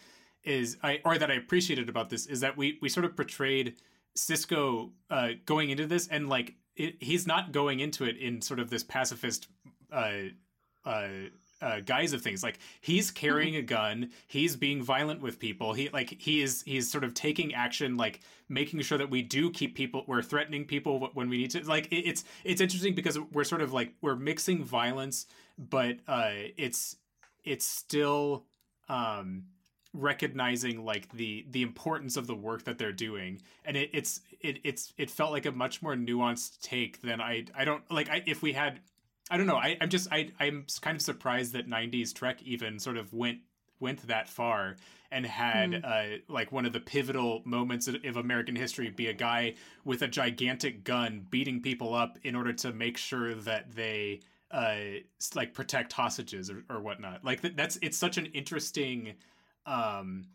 is I or that I appreciated about this is that we we sort of portrayed Sisko uh, going into this and like it, he's not going into it in sort of this pacifist uh, uh, uh, guise of things. Like he's carrying a gun, he's being violent with people. He like he is he's sort of taking action, like making sure that we do keep people. We're threatening people when we need to. Like it, it's it's interesting because we're sort of like we're mixing violence, but uh, it's it's still um recognizing like the the importance of the work that they're doing and it, it's it it's it felt like a much more nuanced take than i i don't like i if we had i don't know i i'm just i i'm kind of surprised that 90s trek even sort of went went that far and had Hmm. uh, like one of the pivotal moments of, American history be a guy with a gigantic gun beating people up in order to make sure that they uh, like protect hostages or, or whatnot. Like th- that's it's such an interesting um,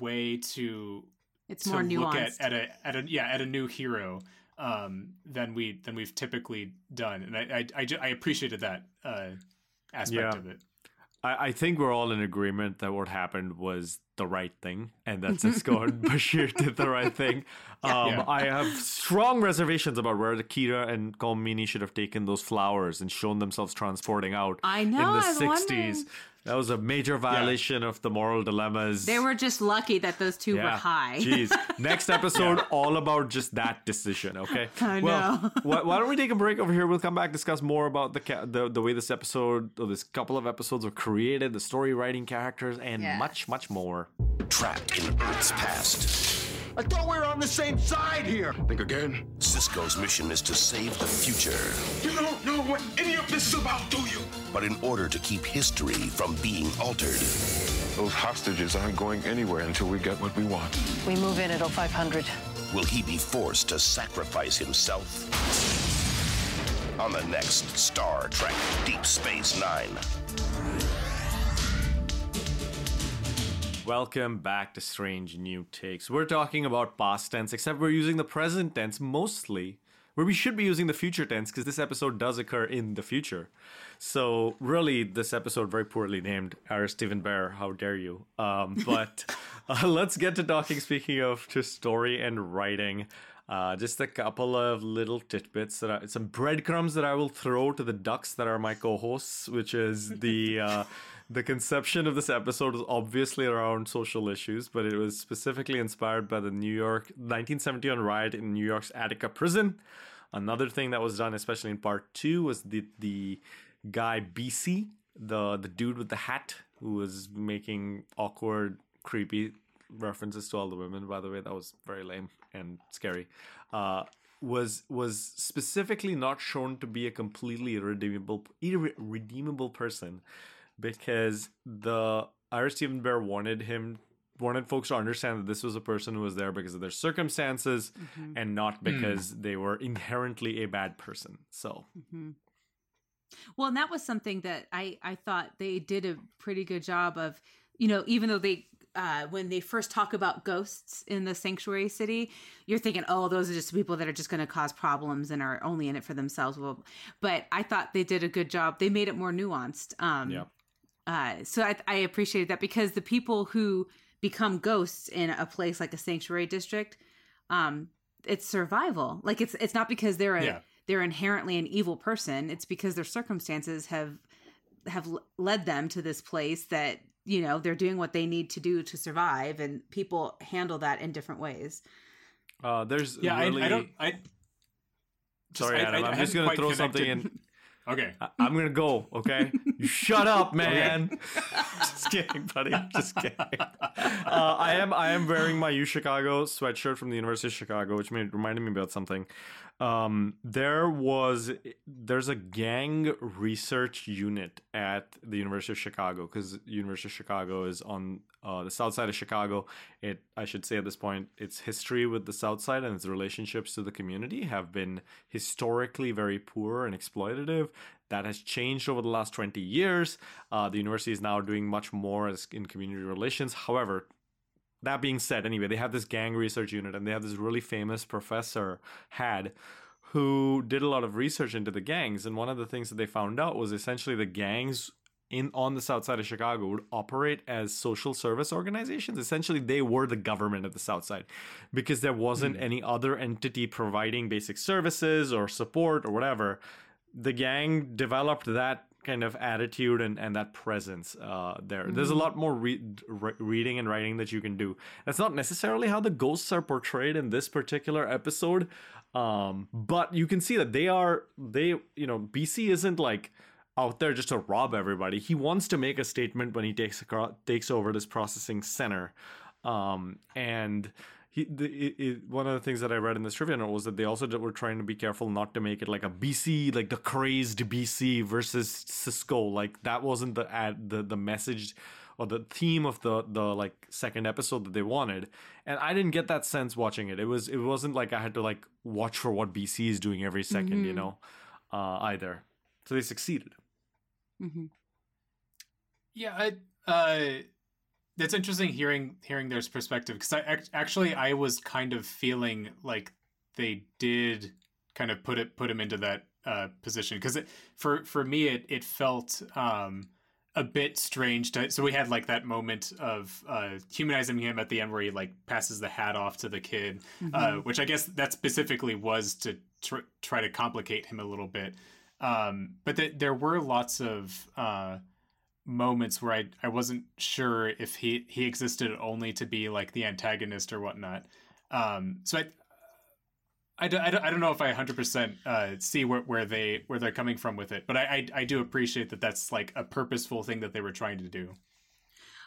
way to It's to more look nuanced. at, at a at a yeah at a new hero um, than we than we've typically done, and I I, I, I appreciated that uh, aspect Yeah. of it. I, I think we're all in agreement that what happened was the right thing, and that Sisko and Bashir did the right thing. Um, Yeah. I have strong reservations about where the Kira and Komini should have taken those flowers and shown themselves transporting out I know, in the I was 60s. wondering. That was a major violation of the moral dilemmas. They were just lucky that those two were high. Jeez. Next episode, all about just that decision. Okay. I well, know. why, why don't we take a break over here? We'll come back discuss more about the ca- the, the way this episode or this couple of episodes were created, the story writing characters, and Yes. much much more. Trapped in Earth's past. I thought we were on the same side here. Think again? Sisko's mission is to save the future. You don't know what any of this is about, do you? But in order to keep history from being altered, Those hostages aren't going anywhere until we get what we want. We move in at 0500. will he be forced to sacrifice himself? On the next Star Trek Deep Space Nine. Welcome back to Strange New Takes. We're talking about past tense, except we're using the present tense mostly, where we should be using the future tense because this episode does occur in the future. So, really, this episode very poorly named Ira Steven Behr. How dare you? Um, but uh, let's get to talking. Speaking of just story and writing, uh, just a couple of little tidbits that I, some breadcrumbs that I will throw to the ducks that are my co-hosts, which is the. Uh, the conception of this episode was obviously around social issues, but it was specifically inspired by the New York 1971 riot in New York's Attica prison. Another thing that was done, especially in part two, was the the guy BC, the the dude with the hat, who was making awkward, creepy references to all the women. By the way, that was very lame and scary. Uh, was was specifically not shown to be a completely irredeemable irredeemable person because the Ira Steven Behr wanted him wanted folks to understand that this was a person who was there because of their circumstances mm-hmm. and not hmm. because they were inherently a bad person. So mm-hmm. Well, and that was something that I I thought they did a pretty good job of, you know, even though they uh when they first talk about ghosts in the sanctuary city, you're thinking, "Oh, those are just people that are just going to cause problems and are only in it for themselves." Well, but I thought they did a good job. They made it more nuanced. Um yeah. uh, so I, I appreciated that because the people who become ghosts in a place like a sanctuary district, um, it's survival. Like it's it's not because they're a Yeah. They're inherently an evil person. It's because their circumstances have have led them to this place that you know they're doing what they need to do to survive, and people handle that in different ways. Uh, there's Yeah, really. I, I don't. I just- Sorry, I- Adam. I I'm just gonna quite throw something in. Okay. I- I'm gonna go. Okay, you shut up, man. just kidding, buddy. Just kidding. Uh, I am. I am wearing my U Chicago sweatshirt from the University of Chicago, which made reminded me about something. Um, there was there's a gang research unit at the University of Chicago because University of Chicago is on uh, the south side of Chicago. It I should say at this point, its history with the south side and its relationships to the community have been historically very poor and exploitative. That has changed over the last 20 years. Uh, the university is now doing much more in community relations. However, that being said, anyway, they have this gang research unit and they have this really famous professor, Had, who did a lot of research into the gangs. And one of the things that they found out was essentially the gangs in on the south side of Chicago would operate as social service organizations. Essentially, they were the government of the south side because there wasn't hmm. any other entity providing basic services or support or whatever. The gang developed that kind of attitude and, and that presence uh, there. There's a lot more re- re- reading and writing that you can do. That's not necessarily how the ghosts are portrayed in this particular episode, um, but you can see that they are they you know BC isn't like out there just to rob everybody. He wants to make a statement when he takes acro- takes over this processing center, um, and. He, the, it, it, one of the things that I read in this trivia note was that they also were trying to be careful not to make it like a BC, like the crazed BC versus Sisko. Like that wasn't the ad, the the message or the theme of the the like second episode that they wanted. And i didn't get that sense watching it. It was it wasn't like i had to like watch for what bc is doing every 2nd Mm-hmm. you know uh either. So they succeeded. Hmm Yeah, I, uh, that's interesting hearing hearing their perspective because I actually I was kind of feeling like they did kind of put it put him into that uh, position. Because for for me it it felt um, a bit strange to so we had like that moment of uh, humanizing him at the end where he like passes the hat off to the kid uh, which I guess that specifically was to tr- try to complicate him a little bit. Um, but th- there were lots of uh, moments where I I wasn't sure if he he existed only to be like the antagonist or whatnot. Um, so I. I don't, I don't, I don't know if I 100% uh, see where, where they where they're coming from with it, but I, I I do appreciate that that's like a purposeful thing that they were trying to do.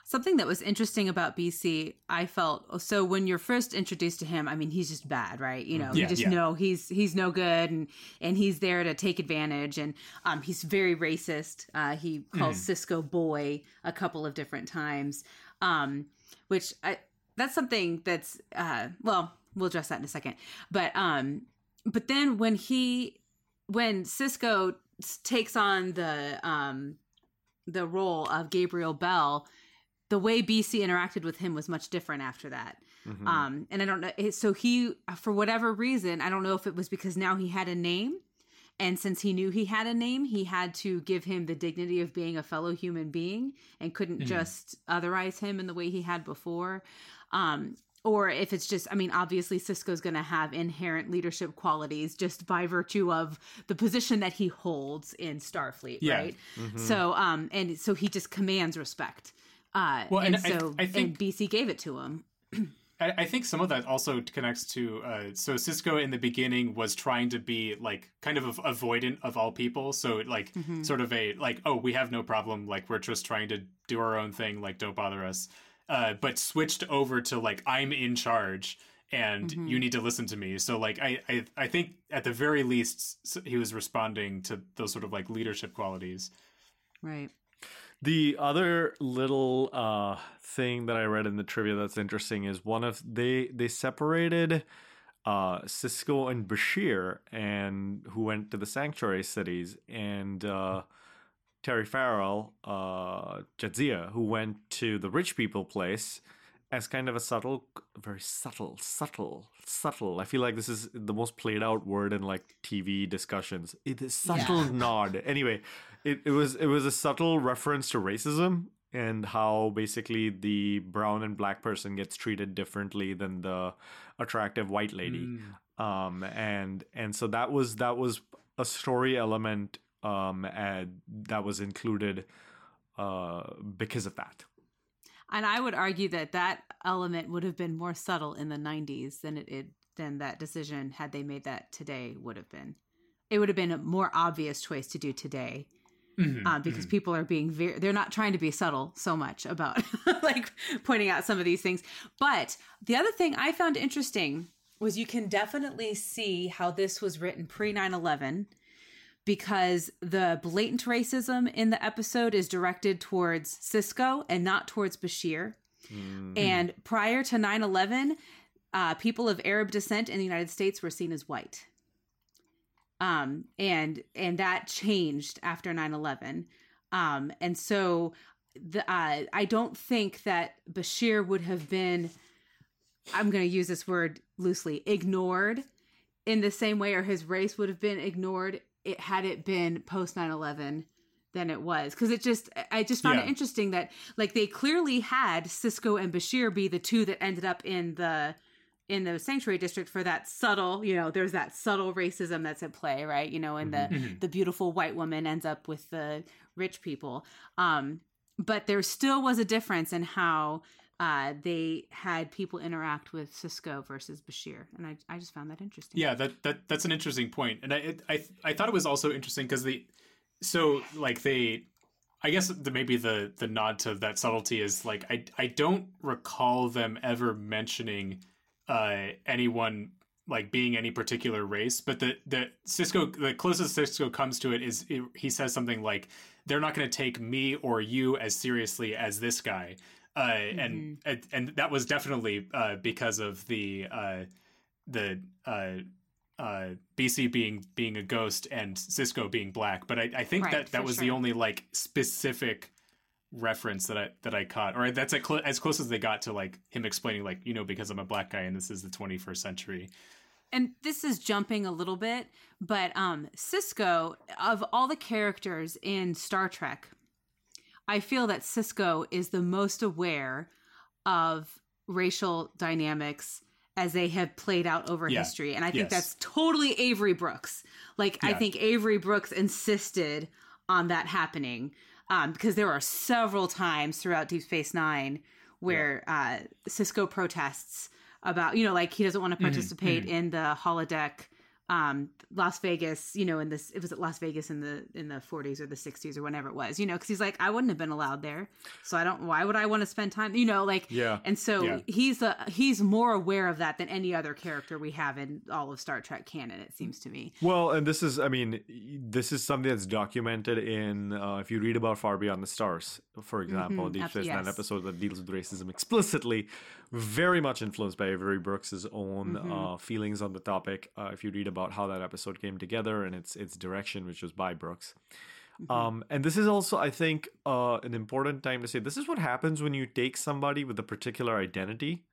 Something that was interesting about BC, I felt so when you're first introduced to him, I mean, he's just bad, right? You know, Yeah, you just yeah. know he's he's no good, and and he's there to take advantage, and um, he's very racist. Uh, he calls Sisko boy a couple of different times, um, which I that's something that's uh, well, we'll address that in a second, but um, but then when he when Sisko takes on the um the role of Gabriel Bell, the way BC interacted with him was much different after that. Mm-hmm. Um, and I don't know. So he, for whatever reason, I don't know if it was because now he had a name. And since he knew he had a name, he had to give him the dignity of being a fellow human being and couldn't just otherize him in the way he had before. Um, or if it's just, I mean, obviously Sisko's going to have inherent leadership qualities just by virtue of the position that he holds in Starfleet, Yeah. right? So, um, and so he just commands respect. Uh, Well, and, and I- so I think- and BC gave it to him. I, I think some of that also connects to uh, so Sisko in the beginning was trying to be like kind of avoidant of all people, so like sort of a like oh we have no problem like we're just trying to do our own thing like don't bother us, uh, but switched over to like I'm in charge and you need to listen to me. So like I I, I think at the very least he was responding to those sort of like leadership qualities. Right. The other little uh, thing that I read in the trivia that's interesting is one of they they separated uh, Sisko and Bashir, and who went to the sanctuary cities, and uh, Terry Farrell, uh, Jadzia, who went to the rich people place, as kind of a subtle, very subtle, subtle, subtle. I feel like this is the most played out word in like TV discussions. It is subtle nod. Anyway, it, it was it was a subtle reference to racism and how basically the brown and black person gets treated differently than the attractive white lady. Um, and and so that was that was a story element um and that was included uh because of that. And I would argue that that element would have been more subtle in the 90s than it, it than that decision had they made that today would have been. It would have been a more obvious choice to do today. Uh, because people are being very, they're not trying to be subtle so much about like pointing out some of these things. But the other thing I found interesting was you can definitely see how this was written pre 9 11 because the blatant racism in the episode is directed towards Sisko and not towards Bashir. And prior to 9 11, uh, people of Arab descent in the United States were seen as white. Um, and and that changed after 9 11. Um, and so the, uh, I don't think that Bashir would have been, I'm going to use this word loosely, ignored in the same way, or his race would have been ignored it had it been post 9-11 than it was because it just i just found Yeah. it interesting that like they clearly had sisko and bashir be the two that ended up in the in the sanctuary district for that subtle you know there's that subtle racism that's at play right? You know and the the beautiful white woman ends up with the rich people. Um but there still was a difference in how uh, they had people interact with Sisko versus Bashir, and I, I just found that interesting. Yeah, that, that that's an interesting point, and I it, I I thought it was also interesting because the so like they I guess the, maybe the the nod to that subtlety is like I I don't recall them ever mentioning uh anyone like being any particular race, but the the sisko the closest sisko comes to it is it, he says something like they're not going to take me or you as seriously as this guy. Uh, mm-hmm. and, and and that was definitely uh, because of the uh, the uh, uh, BC being being a ghost and Sisko being black, but I, I think right, that that was sure. the only like specific reference that I that I caught, or that's cl- as close as they got to like him explaining like you know because I'm a black guy and this is the 21st century. And this is jumping a little bit, but um Sisko of all the characters in Star Trek, I feel that Sisko is the most aware of racial dynamics as they have played out over yeah. history. And I think yes. that's totally Avery Brooks. Like, yeah. I think Avery Brooks insisted on that happening um, because there are several times throughout Deep Space Nine where yeah. uh, Sisko protests about, you know, like he doesn't want to mm-hmm. participate mm-hmm. in the holodeck um, Las Vegas, you know, in this, it was at Las Vegas in the, in the 40s or the 60s or whenever it was, you know, cause he's like, I wouldn't have been allowed there. So I don't, why would I want to spend time, you know, like, yeah. And so yeah. he's a, he's more aware of that than any other character we have in all of Star Trek canon, it seems to me. Well, and this is, I mean, this is something that's documented in, uh, if you read about Far Beyond the Stars, for example, mm-hmm. Deep Space Nine yes. episode that deals with racism explicitly, very much influenced by Avery Brooks's own mm-hmm. uh, feelings on the topic. Uh, if you read about how that episode came together and its its direction, which was by Brooks. Mm-hmm. Um, and this is also, I think, uh, an important time to say this is what happens when you take somebody with a particular identity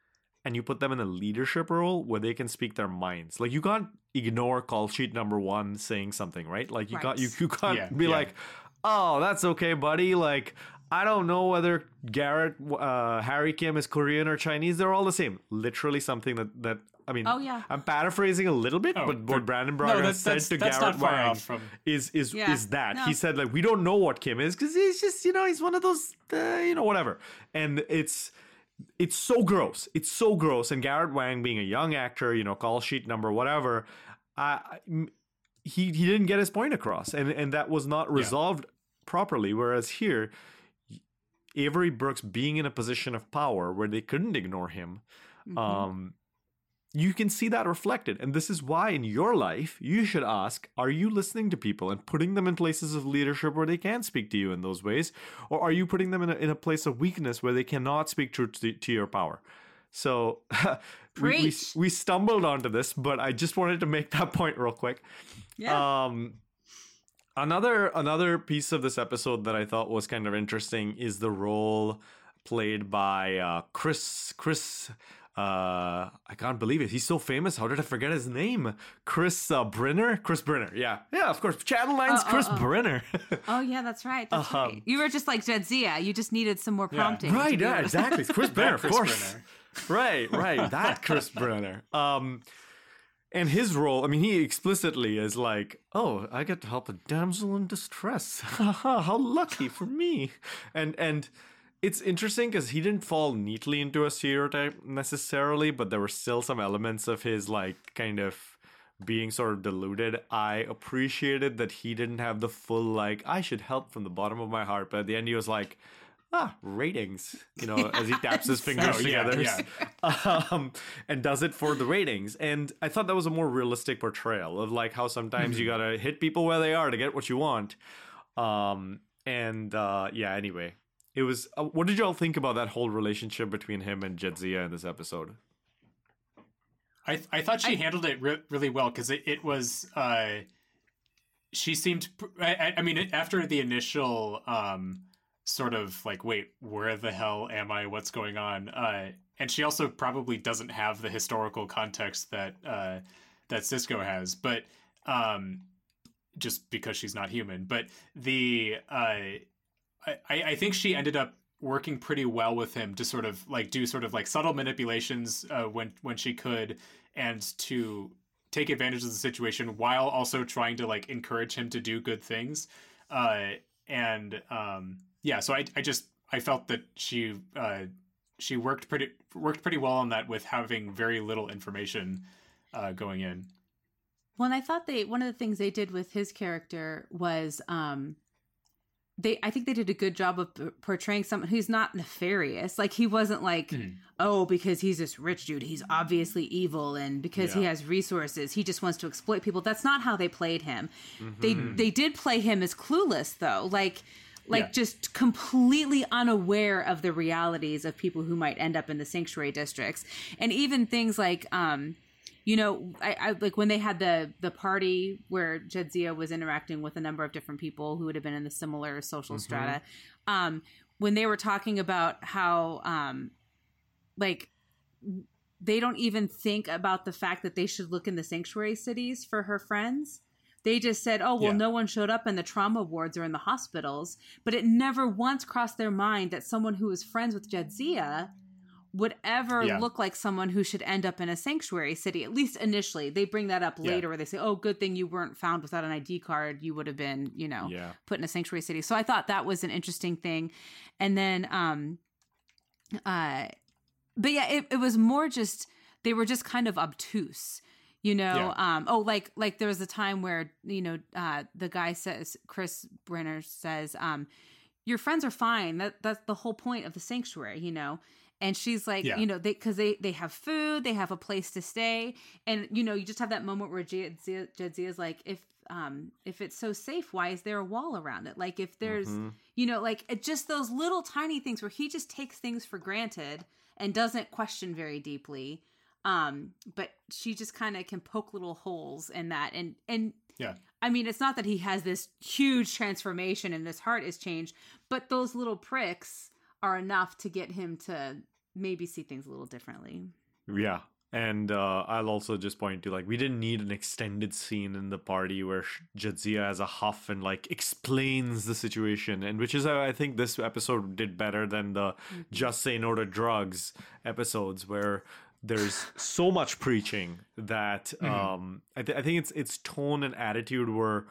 and you put them in a leadership role where they can speak their minds. Like you can't ignore call sheet number one saying something, right? Like you right. can't you, you can't yeah, be yeah. like, oh, that's okay, buddy. Like I don't know whether Garrett, uh, Harry Kim is Korean or Chinese. They're all the same. Literally something that that I mean. Oh yeah. I'm paraphrasing a little bit, oh, but what Brannon Braga no, said to Garrett Wang from... is is yeah. is that no. he said like we don't know what Kim is because he's just you know he's one of those uh, you know whatever, and it's it's so gross. It's so gross. And Garrett Wang being a young actor, you know, call sheet number whatever, I, he he didn't get his point across, and and that was not resolved yeah. properly. Whereas here Avery Brooks being in a position of power where they couldn't ignore him, mm-hmm. um, you can see that reflected. And this is why in your life, you should ask Are you listening to people and putting them in places of leadership where they can speak to you in those ways? Or are you putting them in a, in a place of weakness where they cannot speak truth to, to your power? So we, we, we, stumbled onto this, but I just wanted to make that point real quick. Yeah. Um, Another another piece of this episode that I thought was kind of interesting is the role played by uh, Chris Chris uh, I can't believe it. He's so famous. How did I forget his name? Chris uh, Brenner. Chris Brenner. Yeah, yeah. Of course, Channel 9's oh, Chris oh, oh. Brenner. oh yeah, that's right. That's uh-huh. right. You were just like Jadzia. You just needed some more prompting. Yeah. Right. Yeah. Exactly. It's Chris Brenner. Chris of course. Brenner. right. Right. That Chris Brenner. Um, and his role, I mean, he explicitly is like, "Oh, I get to help a damsel in distress. How lucky for me!" And and it's interesting because he didn't fall neatly into a stereotype necessarily, but there were still some elements of his like kind of being sort of deluded. I appreciated that he didn't have the full like I should help from the bottom of my heart, but at the end he was like, ah, ratings, you know, as he taps his fingers together yeah, yeah. um, and does it for the ratings. And I thought that was a more realistic portrayal of like how sometimes mm-hmm. you gotta hit people where they are to get what you want. Um, and uh, yeah, anyway, it was. Uh, what did y'all think about that whole relationship between him and Jadzia in this episode? I th- I thought she I, handled it re- really well because it, it was. Uh, she seemed. I, I mean, after the initial. Um, sort of like, wait, where the hell am I? What's going on? Uh, and she also probably doesn't have the historical context that uh, that Sisko has, but um, just because she's not human. But the uh, I, I think she ended up working pretty well with him to sort of like do sort of like subtle manipulations uh, when when she could, and to take advantage of the situation while also trying to like encourage him to do good things. Uh, and um, yeah, so I I just I felt that she uh, she worked pretty worked pretty well on that with having very little information uh, going in. Well, and I thought they one of the things they did with his character was um they I think they did a good job of p- portraying someone who's not nefarious. Like he wasn't like, oh, because he's this rich dude, he's obviously evil and because he has resources, he just wants to exploit people. That's not how they played him. They they did play him as clueless though. Like like Yeah. just completely unaware of the realities of people who might end up in the sanctuary districts. And even things like um you know, I, I like when they had the the party where Jadzia was interacting with a number of different people who would have been in the similar social strata. Um, when they were talking about how, um, like, they don't even think about the fact that they should look in the sanctuary cities for her friends. They just said, "Oh, well, Yeah. no one showed up in the trauma wards or in the hospitals," but it never once crossed their mind that someone who was friends with Jadzia would ever Yeah. look like someone who should end up in a sanctuary city at least initially. They bring that up Yeah. later where they say oh good thing you weren't found without an id card. You would have been you know Yeah. put in a sanctuary city. So i thought that was an interesting thing. And then um uh but yeah it, it was more just they were just kind of obtuse you know? Um oh like like there was a time where you know uh the guy says chris brenner says um your friends are fine. That that's the whole point of the sanctuary you know and she's like Yeah. you know they because they they have food they have a place to stay. And you know you just have that moment where Jadzia, is like if um if it's so safe why is there a wall around it? Like if there's you know like it, just those little tiny things where he just takes things for granted and doesn't question very deeply. Um but she just kind of can poke little holes in that. And and Yeah. I mean, it's not that he has this huge transformation and his heart is changed, but those little pricks are enough to get him to maybe see things a little differently. Yeah. And uh, I'll also just point to like we didn't need an extended scene in the party where Jadzia has a huff and like explains the situation, and which is I think this episode did better than the just say no to drugs episodes where there's so much preaching that um, I, th- I think it's its tone and attitude were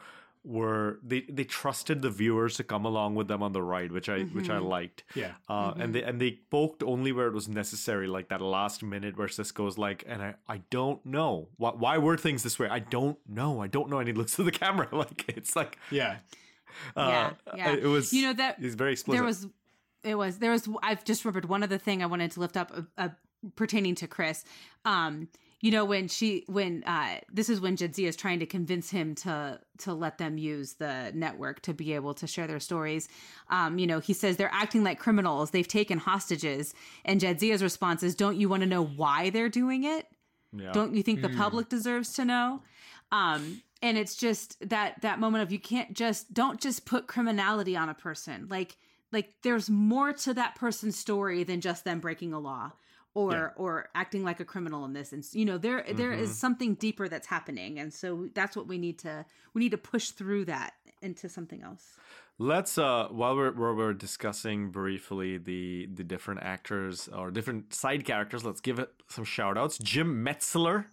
were they they trusted the viewers to come along with them on the ride, which I which I liked. Yeah. Uh, and they and they poked only where it was necessary, like that last minute where Sisko's like, and I, I don't know why why were things this way. I don't know. I don't know. And he looks to the camera like it's like Yeah. yeah, uh, yeah. It was you know that he's very explicit. there was it was there was I've just remembered one other thing I wanted to lift up uh, uh, pertaining to Chris. Um, you know when she when uh this is when Jadzia is trying to convince him to to let them use the network to be able to share their stories. Um, you know, he says they're acting like criminals. They've taken hostages, and Jadzia's response is, "Don't you want to know why they're doing it? yeah. Don't you think the public deserves to know?" Um, and it's just that that moment of you can't just don't just put criminality on a person. Like like there's more to that person's story than just them breaking a law or Yeah. or acting like a criminal in this and you know there there is something deeper that's happening and so that's what we need to we need to push through that into something else Let's uh while we're while we're discussing briefly the the different actors or different side characters, let's give it some shout outs. Jim Metzler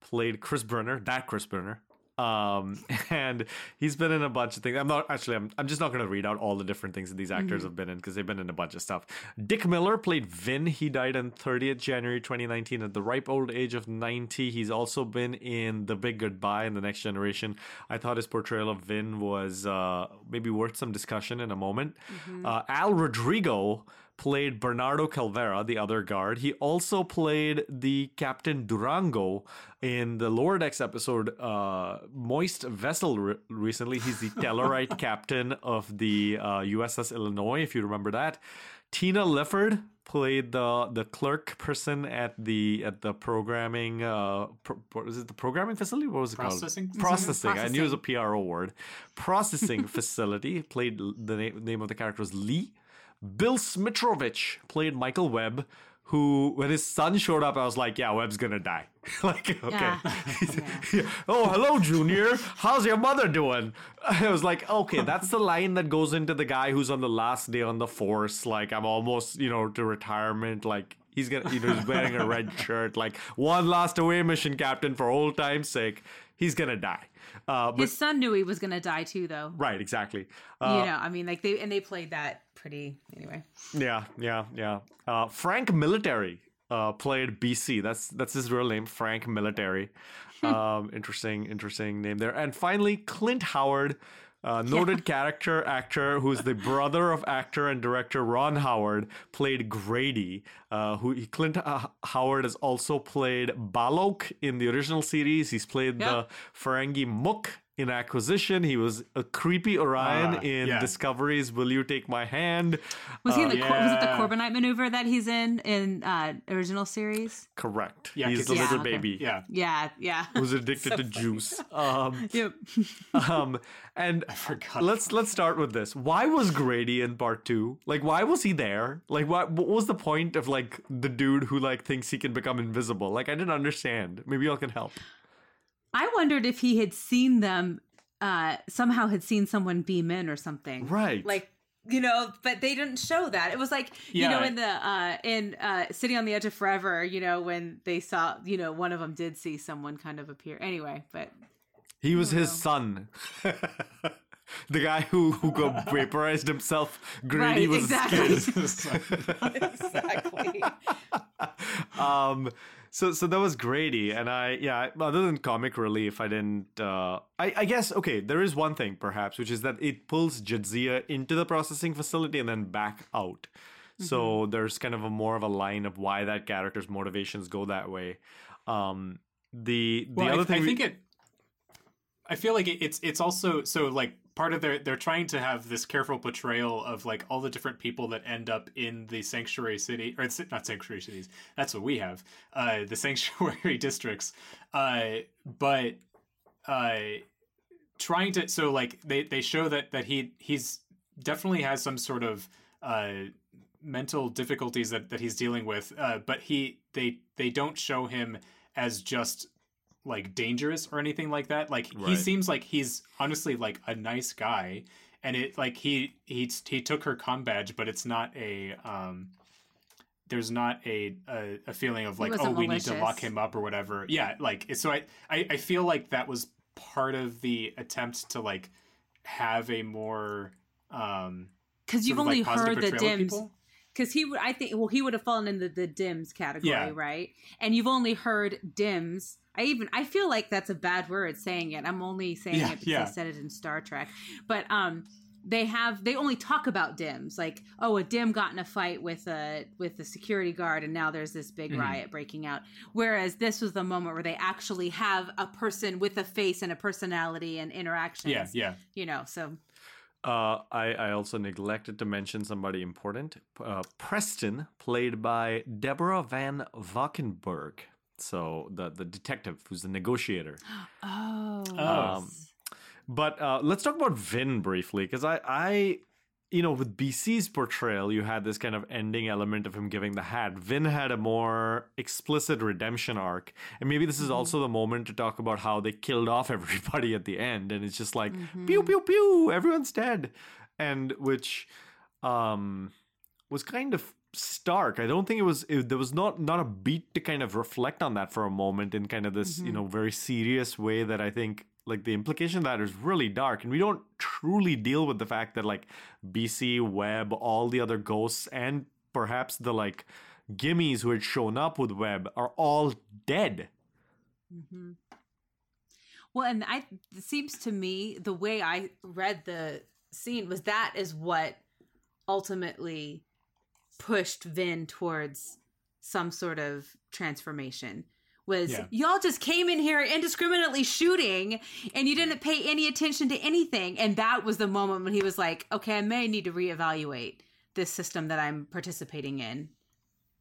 played Chris Brenner, that Chris Brenner. Um and he's been in a bunch of things. I'm not actually I'm I'm just not gonna read out all the different things that these actors have been in because they've been in a bunch of stuff. Dick Miller played Vin. He died on 30th January 2019 at the ripe old age of 90. He's also been in The Big Goodbye and The Next Generation. I thought his portrayal of Vin was uh, maybe worth some discussion in a moment. Uh, Al Rodrigo played Bernardo Calvera, the other guard. He also played the Captain Durango in the Lower Decks episode uh, Moist Vessel re- recently. He's the Tellarite captain of the uh, USS Illinois, if you remember that. Tina Lifford played the the clerk person at the at the programming uh pro, was it the programming facility what was it Processing? called processing i knew it was a pro word processing facility played the name, name of the character was lee bill smitrovich played michael webb who when his son showed up i was like yeah webb's gonna die. Like okay. Yeah. Yeah. oh hello junior. How's your mother doing? I was like okay that's the line that goes into the guy who's on the last day on the force. Like i'm almost you know to retirement. Like he's gonna you know he's wearing a red shirt. Like one last away mission captain for old time's sake. He's gonna die uh but his son knew he was going to die too though right exactly uh, you know i mean like they and they played that pretty anyway Yeah, yeah, yeah. Uh, Frank Military uh, played BC. That's that's his real name, Frank Military. um, interesting, interesting name there. And finally, Clint Howard, uh, noted character actor who's the brother of actor and director Ron Howard, played Grady. Uh, who Clint uh, Howard has also played Balok in the original series. He's played Yeah. the Ferengi Mook in Acquisition. He was a creepy Orion Ah, in yeah. Discovery's. Will you take my hand? Was he in the Cor- was it the. Corbinite maneuver that he's in in uh, original series? Correct. Yeah, He's 'cause the he's- little okay. baby. Yeah. Yeah, yeah. Who's addicted to juice. Um, Yep. um, and forgot let's let's start with this. Why was Grady in part two? Like, why was he there? Like, what what was the point of like the dude who like thinks he can become invisible? Like, I didn't understand. Maybe y'all can help. I wondered if he had seen them uh somehow had seen someone beam in or something. Right. Like you know, but they didn't show that. It was like you know in the uh in uh City on the Edge of Forever, you know, when they saw, you know, one of them did see someone kind of appear. Anyway, but He was his son. the guy who who go vaporized himself. Grady right, was his exactly. exactly. um so so that was grady and i yeah other than comic relief i didn't uh i i guess okay there is one thing perhaps which is that it pulls jadzia into the processing facility and then back out so there's kind of a more of a line of why that character's motivations go that way um the the Well, other I, thing I we- think it. I feel like it, it's it's also so like part of their they're trying to have this careful portrayal of like all the different people that end up in the sanctuary city or it's not sanctuary cities. That's what we have. Uh, the sanctuary districts. Uh, but uh, trying to so like they they show that that he he's definitely has some sort of uh mental difficulties that, that he's dealing with uh but he they they don't show him as just like dangerous or anything like that like he seems like he's honestly like a nice guy and it like he he he took her com badge but it's not a um there's not a a, a feeling of like oh wasn't we need to lock him up or whatever yeah like so I, I i feel like that was part of the attempt to like have a more um Because you've only like, heard the portrayal dims. people. Because he would, I think, well, he would have fallen into the dims category, Yeah. right? And you've only heard dims. I even, I feel like that's a bad word saying it. I'm only saying Yeah, it because yeah. I said it in Star Trek. But um, they have, they only talk about dims, like, oh, a dim got in a fight with a with a security guard, and now there's this big Mhm. riot breaking out. Whereas this was the moment where they actually have a person with a face and a personality and interactions. yeah yeah You know, so Uh, I, I also neglected to mention somebody important. Uh, Preston, played by Deborah Van Valkenburg. So the, the detective who's the negotiator. oh, Um, But uh, let's talk about Vin briefly, because I, I, you know, with BC's portrayal, you had this kind of ending element of him giving the hat. Vin had a more explicit redemption arc, and maybe this is mm-hmm. also the moment to talk about how they killed off everybody at the end, and it's just like mm-hmm. pew pew pew, everyone's dead, and which, um, was kind of stark. I don't think it was. It, there was not not a beat to kind of reflect on that for a moment in kind of this you mm-hmm. know very serious way that I think like the implication of that is really dark, and we don't truly deal with the fact that like BC Webb, all the other ghosts, and perhaps the like gimmes who had shown up with Webb are all dead. hmm Well, and I it seems to me the way I read the scene was that is what ultimately pushed Vin towards some sort of transformation. Was Yeah. y'all just came in here indiscriminately shooting and you didn't pay any attention to anything. And that was the moment when he was like, okay, I may need to reevaluate this system that I'm participating in.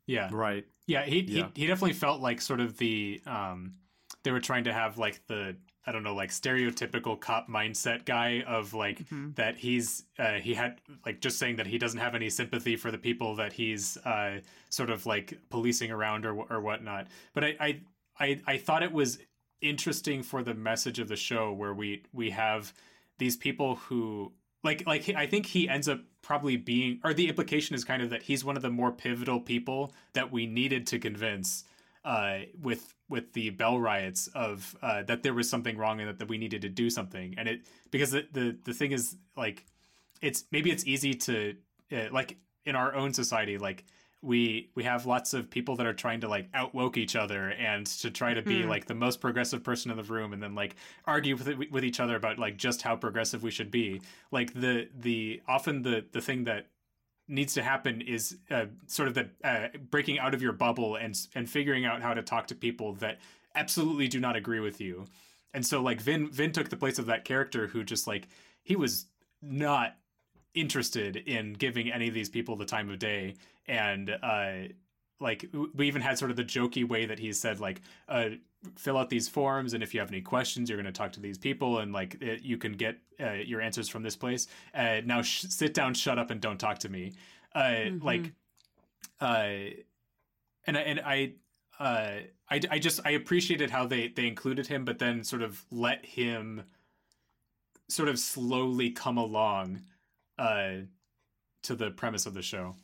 yeah Right. Yeah, he, Yeah. he he definitely felt like sort of the um they were trying to have like the I don't know like stereotypical cop mindset guy of like Mhm. that he's uh, he had like just saying that he doesn't have any sympathy for the people that he's uh sort of like policing around or or whatnot. But I I I, I thought it was interesting for the message of the show where we we have these people who like like I think he ends up probably being or the implication is kind of that he's one of the more pivotal people that we needed to convince uh with with the bell riots of uh that there was something wrong and that, that we needed to do something. And it because the the, the thing is like it's maybe it's easy to uh, like in our own society like we we have lots of people that are trying to like outwoke each other and to try to be Mm. like the most progressive person in the room and then like argue with with each other about like just how progressive we should be. Like the the often the the thing that needs to happen is uh, sort of the uh, breaking out of your bubble and and figuring out how to talk to people that absolutely do not agree with you. And so like Vin Vin took the place of that character who just like he was not interested in giving any of these people the time of day and uh like we even had sort of the jokey way that he said like uh fill out these forms and if you have any questions you're going to talk to these people and like it, you can get uh, your answers from this place. Uh now sh- sit down shut up and don't talk to me. Uh like uh and I- and I uh I, I just I appreciated how they they included him but then sort of let him sort of slowly come along uh to the premise of the show.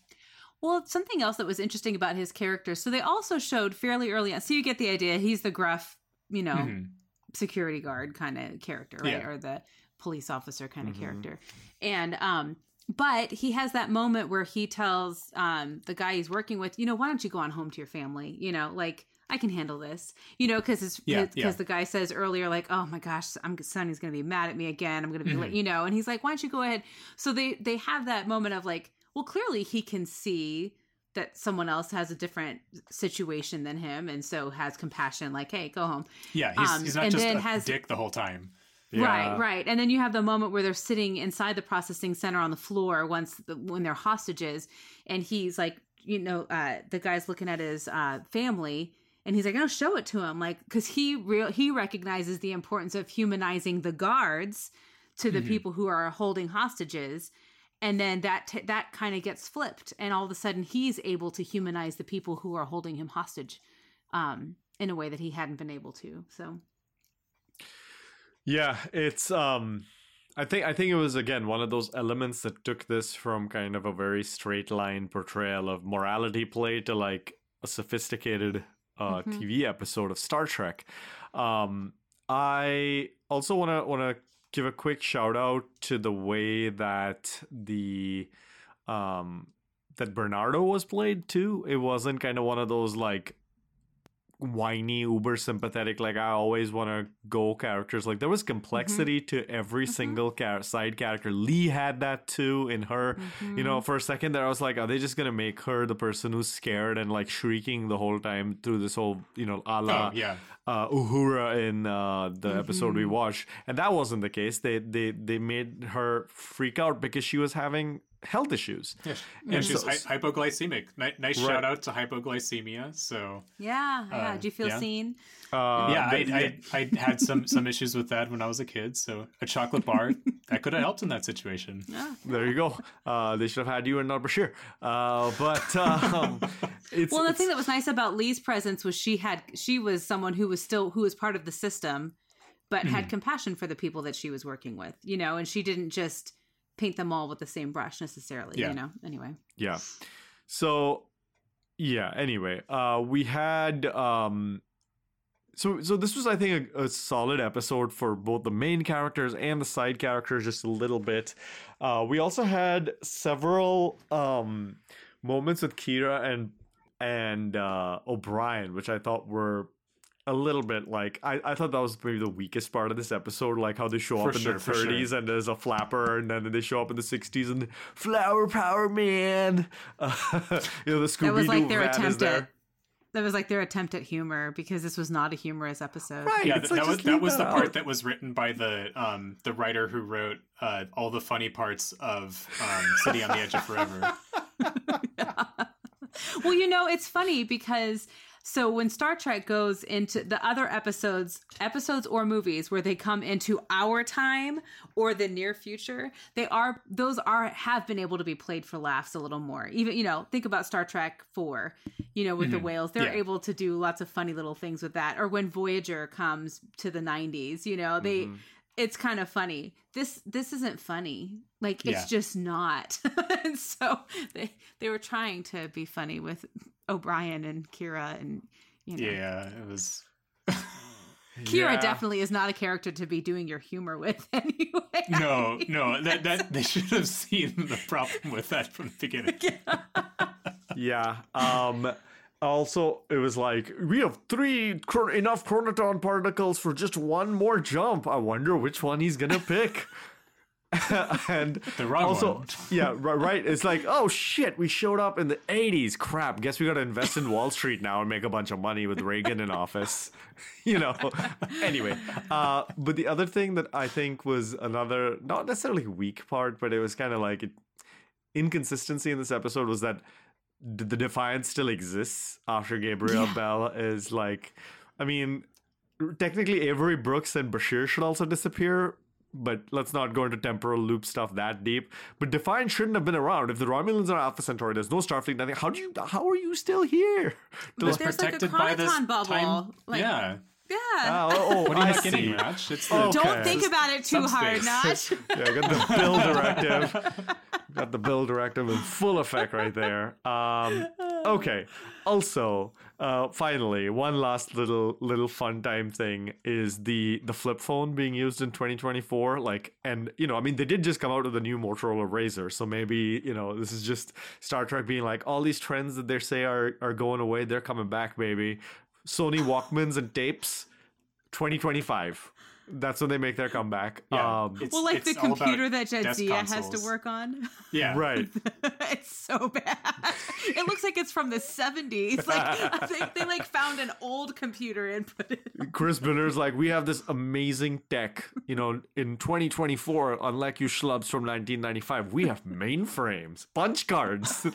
Well, something else that was interesting about his character. So they also showed fairly early on. So you get the idea. He's the gruff, you know, Mhm. security guard kind of character, right? Yeah. Or the police officer kind of Mhm. character. And um but he has that moment where he tells um the guy he's working with, you know, why don't you go on home to your family? You know, like I can handle this, you know, because it's Yeah, because yeah. the guy says earlier, like, "Oh my gosh, I'm Sonny's gonna be mad at me again. I'm gonna be late," Mhm. you know, and he's like, "Why don't you go ahead?" So they they have that moment of like, well, clearly he can see that someone else has a different situation than him, and so has compassion, like, "Hey, go home." Yeah, he's, Um, he's not and just then a has- dick the whole time. Right, right. And then you have the moment where they're sitting inside the processing center on the floor once the, when they're hostages, and he's like, you know, uh, the guy's looking at his uh, family, and he's like, "No, show it to him," like because he real he recognizes the importance of humanizing the guards to the Mhm. people who are holding hostages. And then that t- that kind of gets flipped, and all of a sudden he's able to humanize the people who are holding him hostage, um, in a way that he hadn't been able to. So Yeah, it's um I think I think it was again one of those elements that took this from kind of a very straight line portrayal of morality play to like a sophisticated uh Mhm. TV episode of Star Trek. Um I also want to want to give a quick shout out to the way that the um that Bernardo was played too. It wasn't kind of one of those like whiny uber sympathetic like i always want to go characters. Like there was complexity to every single char- side character. Lee had that too in her. You know for a second there i was like are they just gonna make her the person who's scared and like shrieking the whole time through this whole you know a la Oh, yeah. uh, Uhura in uh, the episode Mm-hmm. we watched, and that wasn't the case. They they they made her freak out because she was having health issues. Yeah, And she's so- hy- hypoglycemic. Ni- nice Right. shout out to hypoglycemia. So yeah, yeah. Uh, Did you feel yeah. seen? Uh, yeah, I, I I had some some issues with that when I was a kid. So a chocolate bar that could have helped in that situation. Yeah. there you go. Uh, they should have had you and not Bashir. Uh, but um, it's well, the it's- thing that was nice about Lee's presence was she had she was someone who was still who was part of the system, but Mm-hmm. had compassion for the people that she was working with. You know, and she didn't just paint them all with the same brush necessarily. Yeah. You know. Anyway. yeah. So yeah. Anyway, uh, we had um. So, so this was, I think, a, a solid episode for both the main characters and the side characters, just a little bit. Uh, we also had several um, moments with Kira and and uh, O'Brien, which I thought were a little bit like I, I thought that was maybe the weakest part of this episode, like how they show For up in sure, the for sure. 30s and there's a flapper, and then they show up in the 60s and Flower Power Man. Uh, you know the Scooby That was like their van is attempt there. at. That was like their attempt at humor because this was not a humorous episode. Right. Yeah, th- like, that was that was the that part that was written by the um the writer who wrote uh all the funny parts of um City on the Edge of Forever. well, you know, it's funny because so when Star Trek goes into the other episodes, episodes or movies where they come into our time or the near future, they are those are have been able to be played for laughs a little more. Even you know, think about Star Trek 4, you know, with the mm-hmm. whales. They're Yeah. able to do lots of funny little things with that. Or when Voyager comes to the 90s, you know, they mm-hmm. it's kind of funny. This this isn't funny. Like it's Yeah. just not. and so they they were trying to be funny with O'Brien and Kira and you know. Yeah, it was Kira Yeah. definitely is not a character to be doing your humor with anyway. no, no. That that they should have seen the problem with that from the beginning. yeah. Um, also, it was like we have three chron- enough chronoton particles for just one more jump. I wonder which one he's gonna pick. and The wrong also, one. yeah, right, right. It's like, oh shit, we showed up in the '80s. Crap. Guess we got to invest in Wall Street now and make a bunch of money with Reagan in office. You know. anyway, uh, but the other thing that I think was another, not necessarily weak part, but it was kind of like it, inconsistency in this episode was that d- the Defiance still exists after Gabriel Bell is like, I mean, technically Avery Brooks and Bashir should also disappear. But let's not go into temporal loop stuff that deep. But Defiance shouldn't have been around. If the Romulans are Alpha Centauri, there's no Starfleet, nothing. How do you? How are you still here? But It's there's like a protected by this chronoton bubble. time. Like, yeah. Yeah. Oh, oh, What are you not getting, see. Match? It's the, Oh. Don't think about it too hard, Subspace. Notch. Yeah, I got the bill directive. got the bill directive in full effect right there. Um, okay. Also, uh, finally, one last little little fun time thing is the the flip phone being used in 2024. Like, and you know, I mean, they did just come out with the new Motorola Razr, so maybe you know this is just Star Trek being like all these trends that they say are are going away, they're coming back, baby. Sony Walkmans and tapes, 2025. That's when they make their comeback. Yeah, Um, it's- Well, like the it's all computer that desk Jadzia has to work on. Yeah. right. it's so bad. It looks like it's from the 70s. Like they, they like found an old computer and put it. Chris Brenner's like, we have this amazing tech, you know, in 2024, unlike you schlubs from 1995, we have mainframes, punch cards.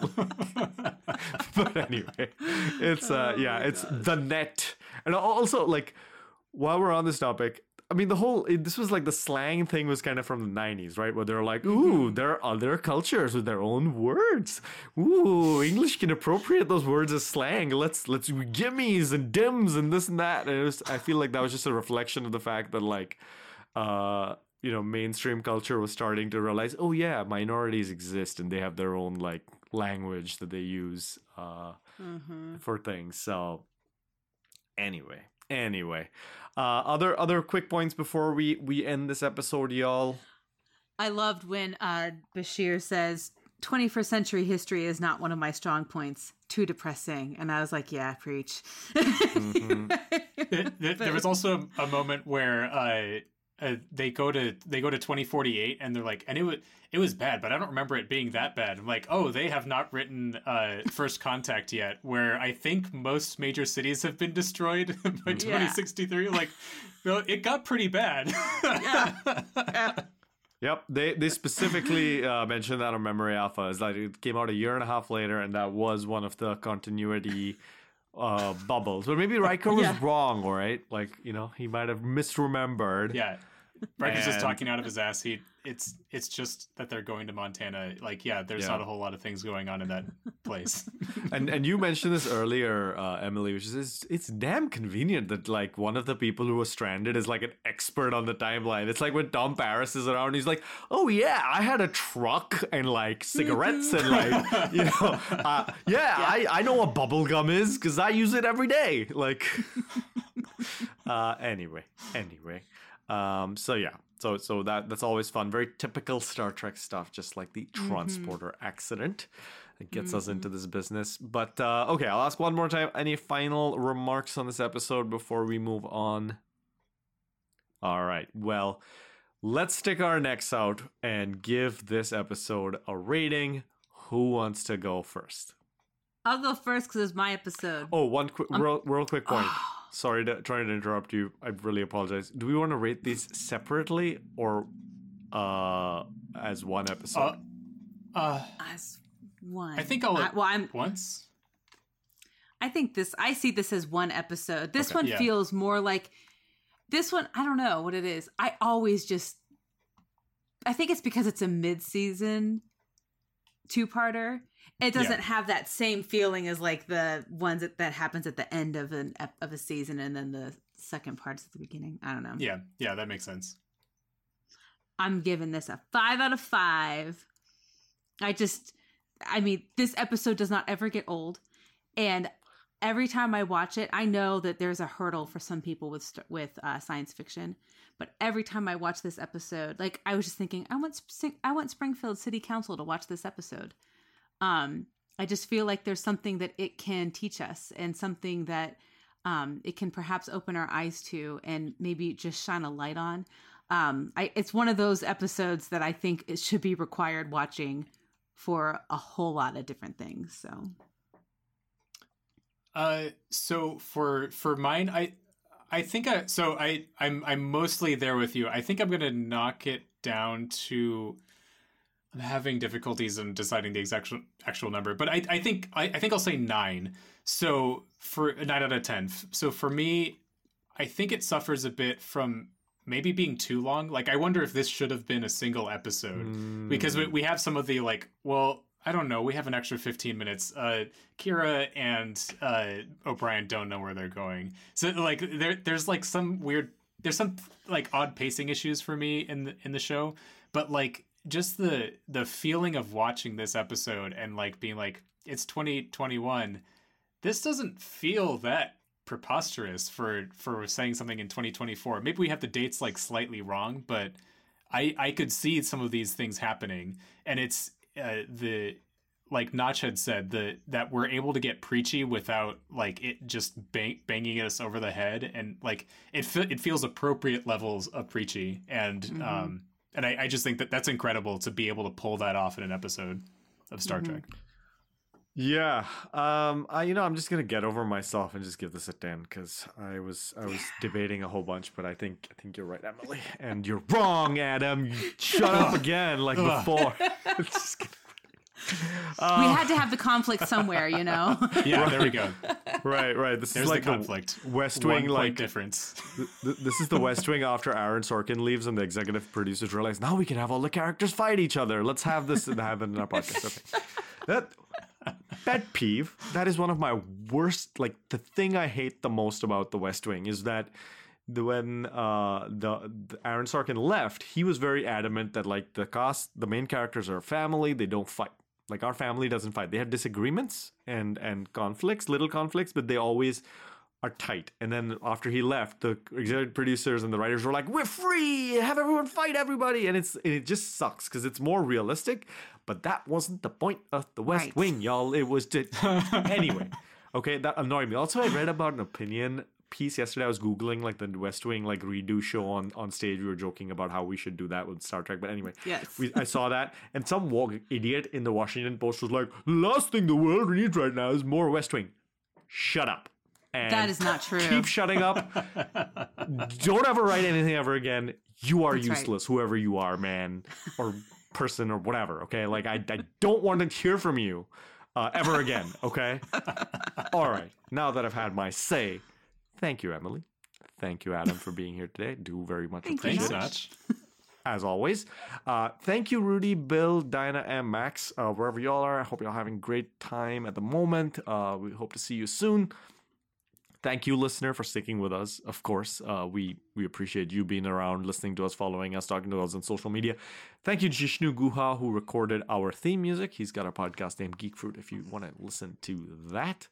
but anyway, it's, uh, yeah, it's the net. And also, like, while we're on this topic, I mean, the whole, it, this was like the slang thing was kind of from the 90s, right? Where they're like, ooh, there are other cultures with their own words. Ooh, English can appropriate those words as slang. Let's, let's, gimmes and dims and this and that. And it was, I feel like that was just a reflection of the fact that, like, uh, you know, mainstream culture was starting to realize, oh, yeah, minorities exist and they have their own, like, language that they use uh, for things. So, anyway anyway uh other other quick points before we we end this episode y'all I loved when uh, Bashir says 21st century history is not one of my strong points. Too depressing. And I was like, yeah, preach. It- th- there was also a moment where uh, uh, they go to they go to 2048 and they're like, and it was it was bad, but I don't remember it being that bad. I'm like, oh, they have not written uh, First Contact yet, where I think most major cities have been destroyed by 2063. Like, no, it got pretty bad. yeah. Yep. They they specifically uh mentioned that on memory alpha. Is like it came out a year and a half later and that was one of the continuity uh bubbles. But maybe Riker was Yeah. wrong all right? Like you know he might have misremembered. Yeah, Riker's just talking out of his ass. He it's it's just that they're going to Montana. Like, yeah, there's Yeah. not a whole lot of things going on in that place. and and you mentioned this earlier, uh, Emily, which is it's, it's damn convenient that like one of the people who was stranded is like an expert on the timeline. It's like when Tom Paris is around, he's like, "Oh yeah, I had a truck and like cigarettes and like you know, uh, yeah, I I know what bubble gum is because I use it every day." Like, uh, anyway, anyway, um, so yeah. So, so that that's always fun. Very typical Star Trek stuff, just like the transporter accident that gets us into this business. But uh, okay, I'll ask one more time. Any final remarks on this episode before we move on? All right. Well, let's stick our necks out and give this episode a rating. Who wants to go first? I'll go first because it's my episode. Oh, one quick, real, real quick point. Sorry to trying to interrupt you. I really apologize. Do we want to rate these separately or uh as one episode? uh, uh, As one. I think I'll I, well, I'm. once. I think this. I see this as one episode. This Okay, one yeah. feels more like. This one, I don't know what it is. I always just. I think it's because it's a mid-season two-parter. It doesn't Yeah. have that same feeling as like the ones that, that happens at the end of an of a season, and then the second part's at the beginning. I don't know. Yeah, yeah, that makes sense. I'm giving this a five out of five. I just, I mean, this episode does not ever get old, and every time I watch it, I know that there's a hurdle for some people with with uh, science fiction. But every time I watch this episode, like I was just thinking, I want I want Springfield City Council to watch this episode. Um, I just feel like there's something that it can teach us and something that um, it can perhaps open our eyes to and maybe just shine a light on. Um, I, it's one of those episodes that I think it should be required watching for a whole lot of different things. So, uh, so for for mine, I I think I so I I'm I'm mostly there with you. I think I'm gonna knock it down to. I'm having difficulties in deciding the exact actual number, but I I think I, I think I'll say nine. So for nine out of ten. So for me, I think it suffers a bit from maybe being too long. Like I wonder if this should have been a single episode mm. because we, we have some of the like, well, I don't know. We have an extra 15 minutes. Uh, Kira and uh, O'Brien don't know where they're going. So like there there's like some weird there's some like odd pacing issues for me in the in the show, but like just the the feeling of watching this episode and like being like it's 2021 this doesn't feel that preposterous for for saying something in 2024. Maybe we have the dates like slightly wrong, but I I could see some of these things happening, and it's uh, the like Notch had said the that we're able to get preachy without like it just bang, banging us over the head, and like it it feels appropriate levels of preachy, and mm-hmm. um and I, I just think that that's incredible to be able to pull that off in an episode of Star mm-hmm. Trek. Yeah, um, I you know I'm just gonna get over myself and just give this a ten because I was I was debating a whole bunch, but I think I think you're right, Emily, and you're wrong, Adam. You shut up again like before. Uh, we had to have the conflict somewhere, you know. Yeah, there we go. Right, right. This There's is like the conflict. West Wing, One like difference. Th- th- this is the West Wing after Aaron Sorkin leaves, and the executive producers realize now we can have all the characters fight each other. Let's have this happen in our podcast. Okay. That pet peeve. That is one of my worst. Like the thing I hate the most about the West Wing is that the, when uh, the, the Aaron Sorkin left, he was very adamant that like the cast, the main characters are family. They don't fight. Like our family doesn't fight. They have disagreements and and conflicts, little conflicts, but they always are tight. And then after he left, the executive producers and the writers were like, "We're free, have everyone fight everybody," and it's and it just sucks because it's more realistic. But that wasn't the point of the West right. Wing, y'all. It was to anyway. Okay, that annoyed me. Also, I read about an opinion piece yesterday. I was googling like the West Wing like redo show on on stage. We were joking about how we should do that with Star Trek, but anyway, yes, we, I saw that, and some idiot in the Washington Post was like, last thing the world needs right now is more West Wing." Shut up. And that is not true. Keep shutting up. Don't ever write anything ever again. You are That's useless, right. whoever you are, man, or person, or whatever. Okay, like I, I don't want to hear from you uh, ever again. Okay. All right. Now that I've had my say, thank you, Emily. Thank you, Adam, for being here today. Do very much thank appreciate it. as always. Uh, thank you, Rudy, Bill, Dinah, and Max, uh, wherever y'all are. I hope y'all having a great time at the moment. Uh, we hope to see you soon thank you, listener, for sticking with us. Of course, uh, we we appreciate you being around, listening to us, following us, talking to us on social media. Thank you, Jishnu Guha, who recorded our theme music. He's got a podcast named Geek Fruit. If you want to listen to that,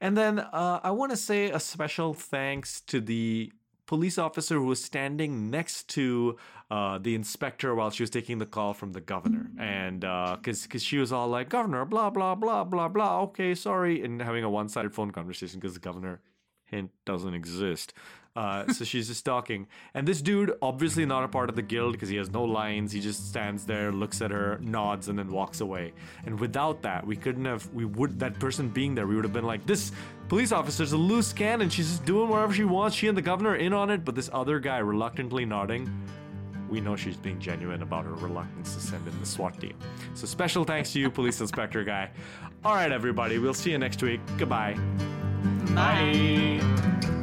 and then uh, I want to say a special thanks to the police officer who was standing next to uh, the inspector while she was taking the call from the governor. And because uh, because she was all like, Governor, blah, blah, blah, blah, blah, okay, sorry, and having a one sided phone conversation because the governor hint doesn't exist. Uh, so she's just talking. And this dude, obviously not a part of the guild because he has no lines. He just stands there, looks at her, nods, and then walks away. And without that, we couldn't have, we would, that person being there, we would have been like, this police officer's a loose cannon. She's just doing whatever she wants. She and the governor in on it. But this other guy reluctantly nodding, we know she's being genuine about her reluctance to send in the SWAT team. So special thanks to you, police inspector guy. All right, everybody, we'll see you next week. Goodbye. Bye. Bye.